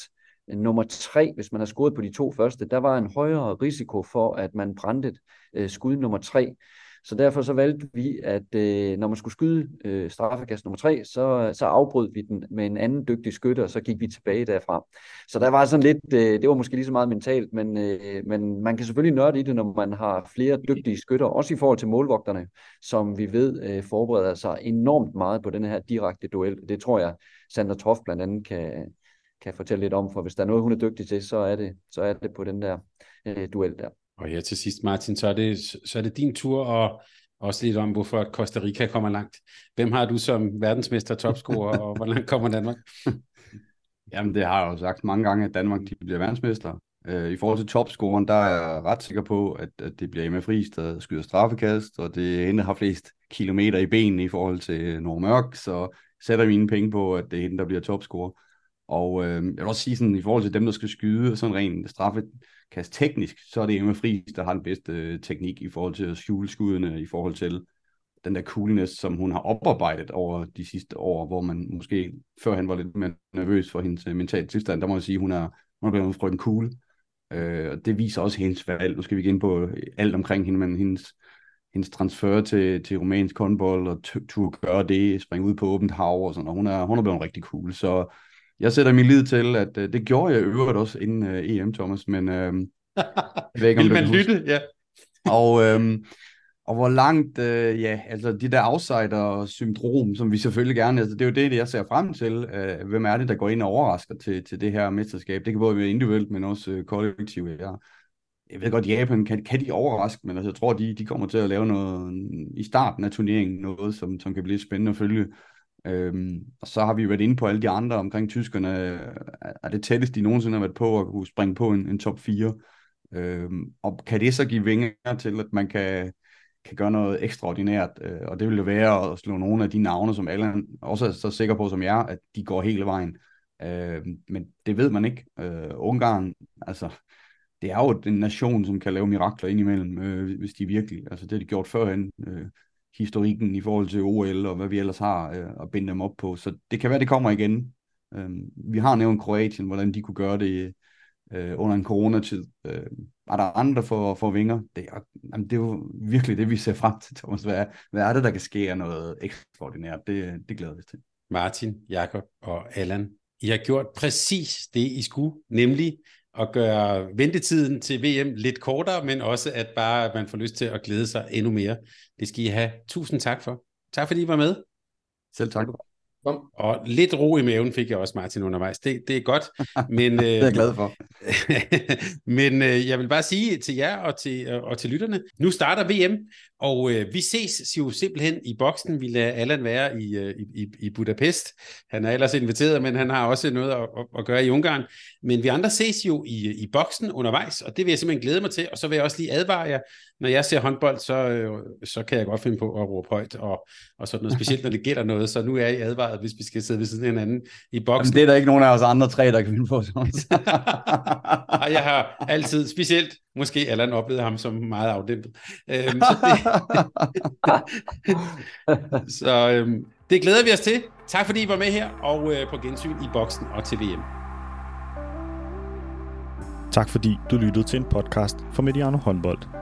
øh, nummer tre, hvis man har scoret på de to første, der var en højere risiko for, at man brændte øh, skud nummer tre. Så derfor så valgte vi, at øh, når man skulle skyde øh, straffekast nummer tre, så, så afbrød vi den med en anden dygtig skytte, og så gik vi tilbage derfra. Så der var sådan lidt, øh, det var måske lige så meget mentalt, men, øh, men man kan selvfølgelig nørde i det, når man har flere dygtige skytter, også i forhold til målvogterne, som vi ved øh, forbereder sig enormt meget på den her direkte duel. Det tror jeg, Sandra Troff blandt andet kan, kan fortælle lidt om, for hvis der er noget, hun er dygtig til, så er det, så er det på den der øh, duel der. Og her til sidst, Martin, så er det, så er det din tur, og også lidt om, hvorfor Costa Rica kommer langt. Hvem har du som verdensmester topscorer, og hvor langt kommer Danmark? [LAUGHS] Jamen, det har jeg jo sagt mange gange, at Danmark de bliver verdensmester. Øh, I forhold til topscoren, der er jeg ret sikker på, at, at det bliver Emma Friis, der skyder straffekast, og det er hende, der har flest kilometer i benene i forhold til øh, Nord Mørk, så sætter mine penge på, at det er hende, der bliver topscorer. Og øh, jeg vil også sige sådan, i forhold til dem, der skal skyde, sådan rent kast teknisk, så er det Emma Friis, der har den bedste øh, teknik i forhold til at skjule skuddene, i forhold til den der coolness, som hun har oparbejdet over de sidste år, hvor man måske før han var lidt mere nervøs for hendes øh, mentale tilstand, der må jeg sige, hun er, hun er blevet frygten cool. Øh, det viser også hendes valg. Nu skal vi ikke ind på øh, alt omkring hende, men hendes, hendes transfer til, til romansk håndbold, og turde gøre det, springe ud på åbent hav og sådan, og hun er, hun er blevet rigtig cool. Så jeg sætter min lid til, at uh, det gjorde jeg øvrigt også inden uh, EM, Thomas, men uh, jeg ved ikke, [LAUGHS] om Vil man lytte? Ja. [LAUGHS] og, uh, og hvor langt, uh, ja, altså de der outsider-syndrom, som vi selvfølgelig gerne, altså det er jo det, jeg ser frem til. Uh, hvem er det, der går ind og overrasker til, til det her mesterskab? Det kan både være individuelt, men også uh, kollektivt. Ja jeg ved godt, Japan kan, kan de overraske, men altså, jeg tror, de, de kommer til at lave noget i starten af turneringen, noget, som, som kan blive spændende at følge. Øhm, og så har vi været inde på alle de andre omkring tyskerne. Er det tættest, de nogensinde har været på at kunne springe på en, en top 4? Øhm, og kan det så give vinger til, at man kan, kan gøre noget ekstraordinært? Øh, og det vil jo være at slå nogle af de navne, som alle også er så sikre på som jeg, at de går hele vejen. Øh, men det ved man ikke. Øh, Ungarn, altså det er jo en nation, som kan lave mirakler indimellem, øh, hvis de virkelig, altså det har de gjort førhen, øh, historikken i forhold til OL og hvad vi ellers har øh, at binde dem op på. Så det kan være, det kommer igen. Øh, vi har nævnt Kroatien, hvordan de kunne gøre det øh, under en coronatid. Øh, er der andre for, for vinger? Det er, jamen, det er jo virkelig det, vi ser frem til, Thomas. Hvad er, hvad er det, der kan ske af noget ekstraordinært? Det, det glæder vi til. Martin, Jakob og Allan, I har gjort præcis det, I skulle, nemlig at gøre ventetiden til VM lidt kortere, men også at bare man får lyst til at glæde sig endnu mere. Det skal I have. Tusind tak for. Tak fordi I var med. Selv tak. Kom. Og lidt ro i maven fik jeg også, Martin, undervejs. Det, det er godt. Men, [LAUGHS] det er jeg glad for. [LAUGHS] men øh, jeg vil bare sige til jer og til, og til lytterne, nu starter VM, og øh, vi ses jo simpelthen i boksen. Vi lader Allan være i, øh, i, i Budapest. Han er ellers inviteret, men han har også noget at, at gøre i Ungarn. Men vi andre ses jo i, i boksen undervejs, og det vil jeg simpelthen glæde mig til. Og så vil jeg også lige advare jer, når jeg ser håndbold, så, øh, så kan jeg godt finde på at råbe højt, og, og sådan noget, specielt når det gælder noget. Så nu er I advaret, hvis vi skal sidde ved siden af hinanden i boksen. Jamen, det er der ikke nogen af os andre tre, der kan finde på. og [LAUGHS] jeg har altid, specielt måske Allan oplevede ham som meget afdæmpet. Øhm, så det, [LAUGHS] så øhm, det glæder vi os til. Tak fordi I var med her, og øh, på gensyn i boksen og til VM. Tak fordi du lyttede til en podcast fra Mediano Håndbold.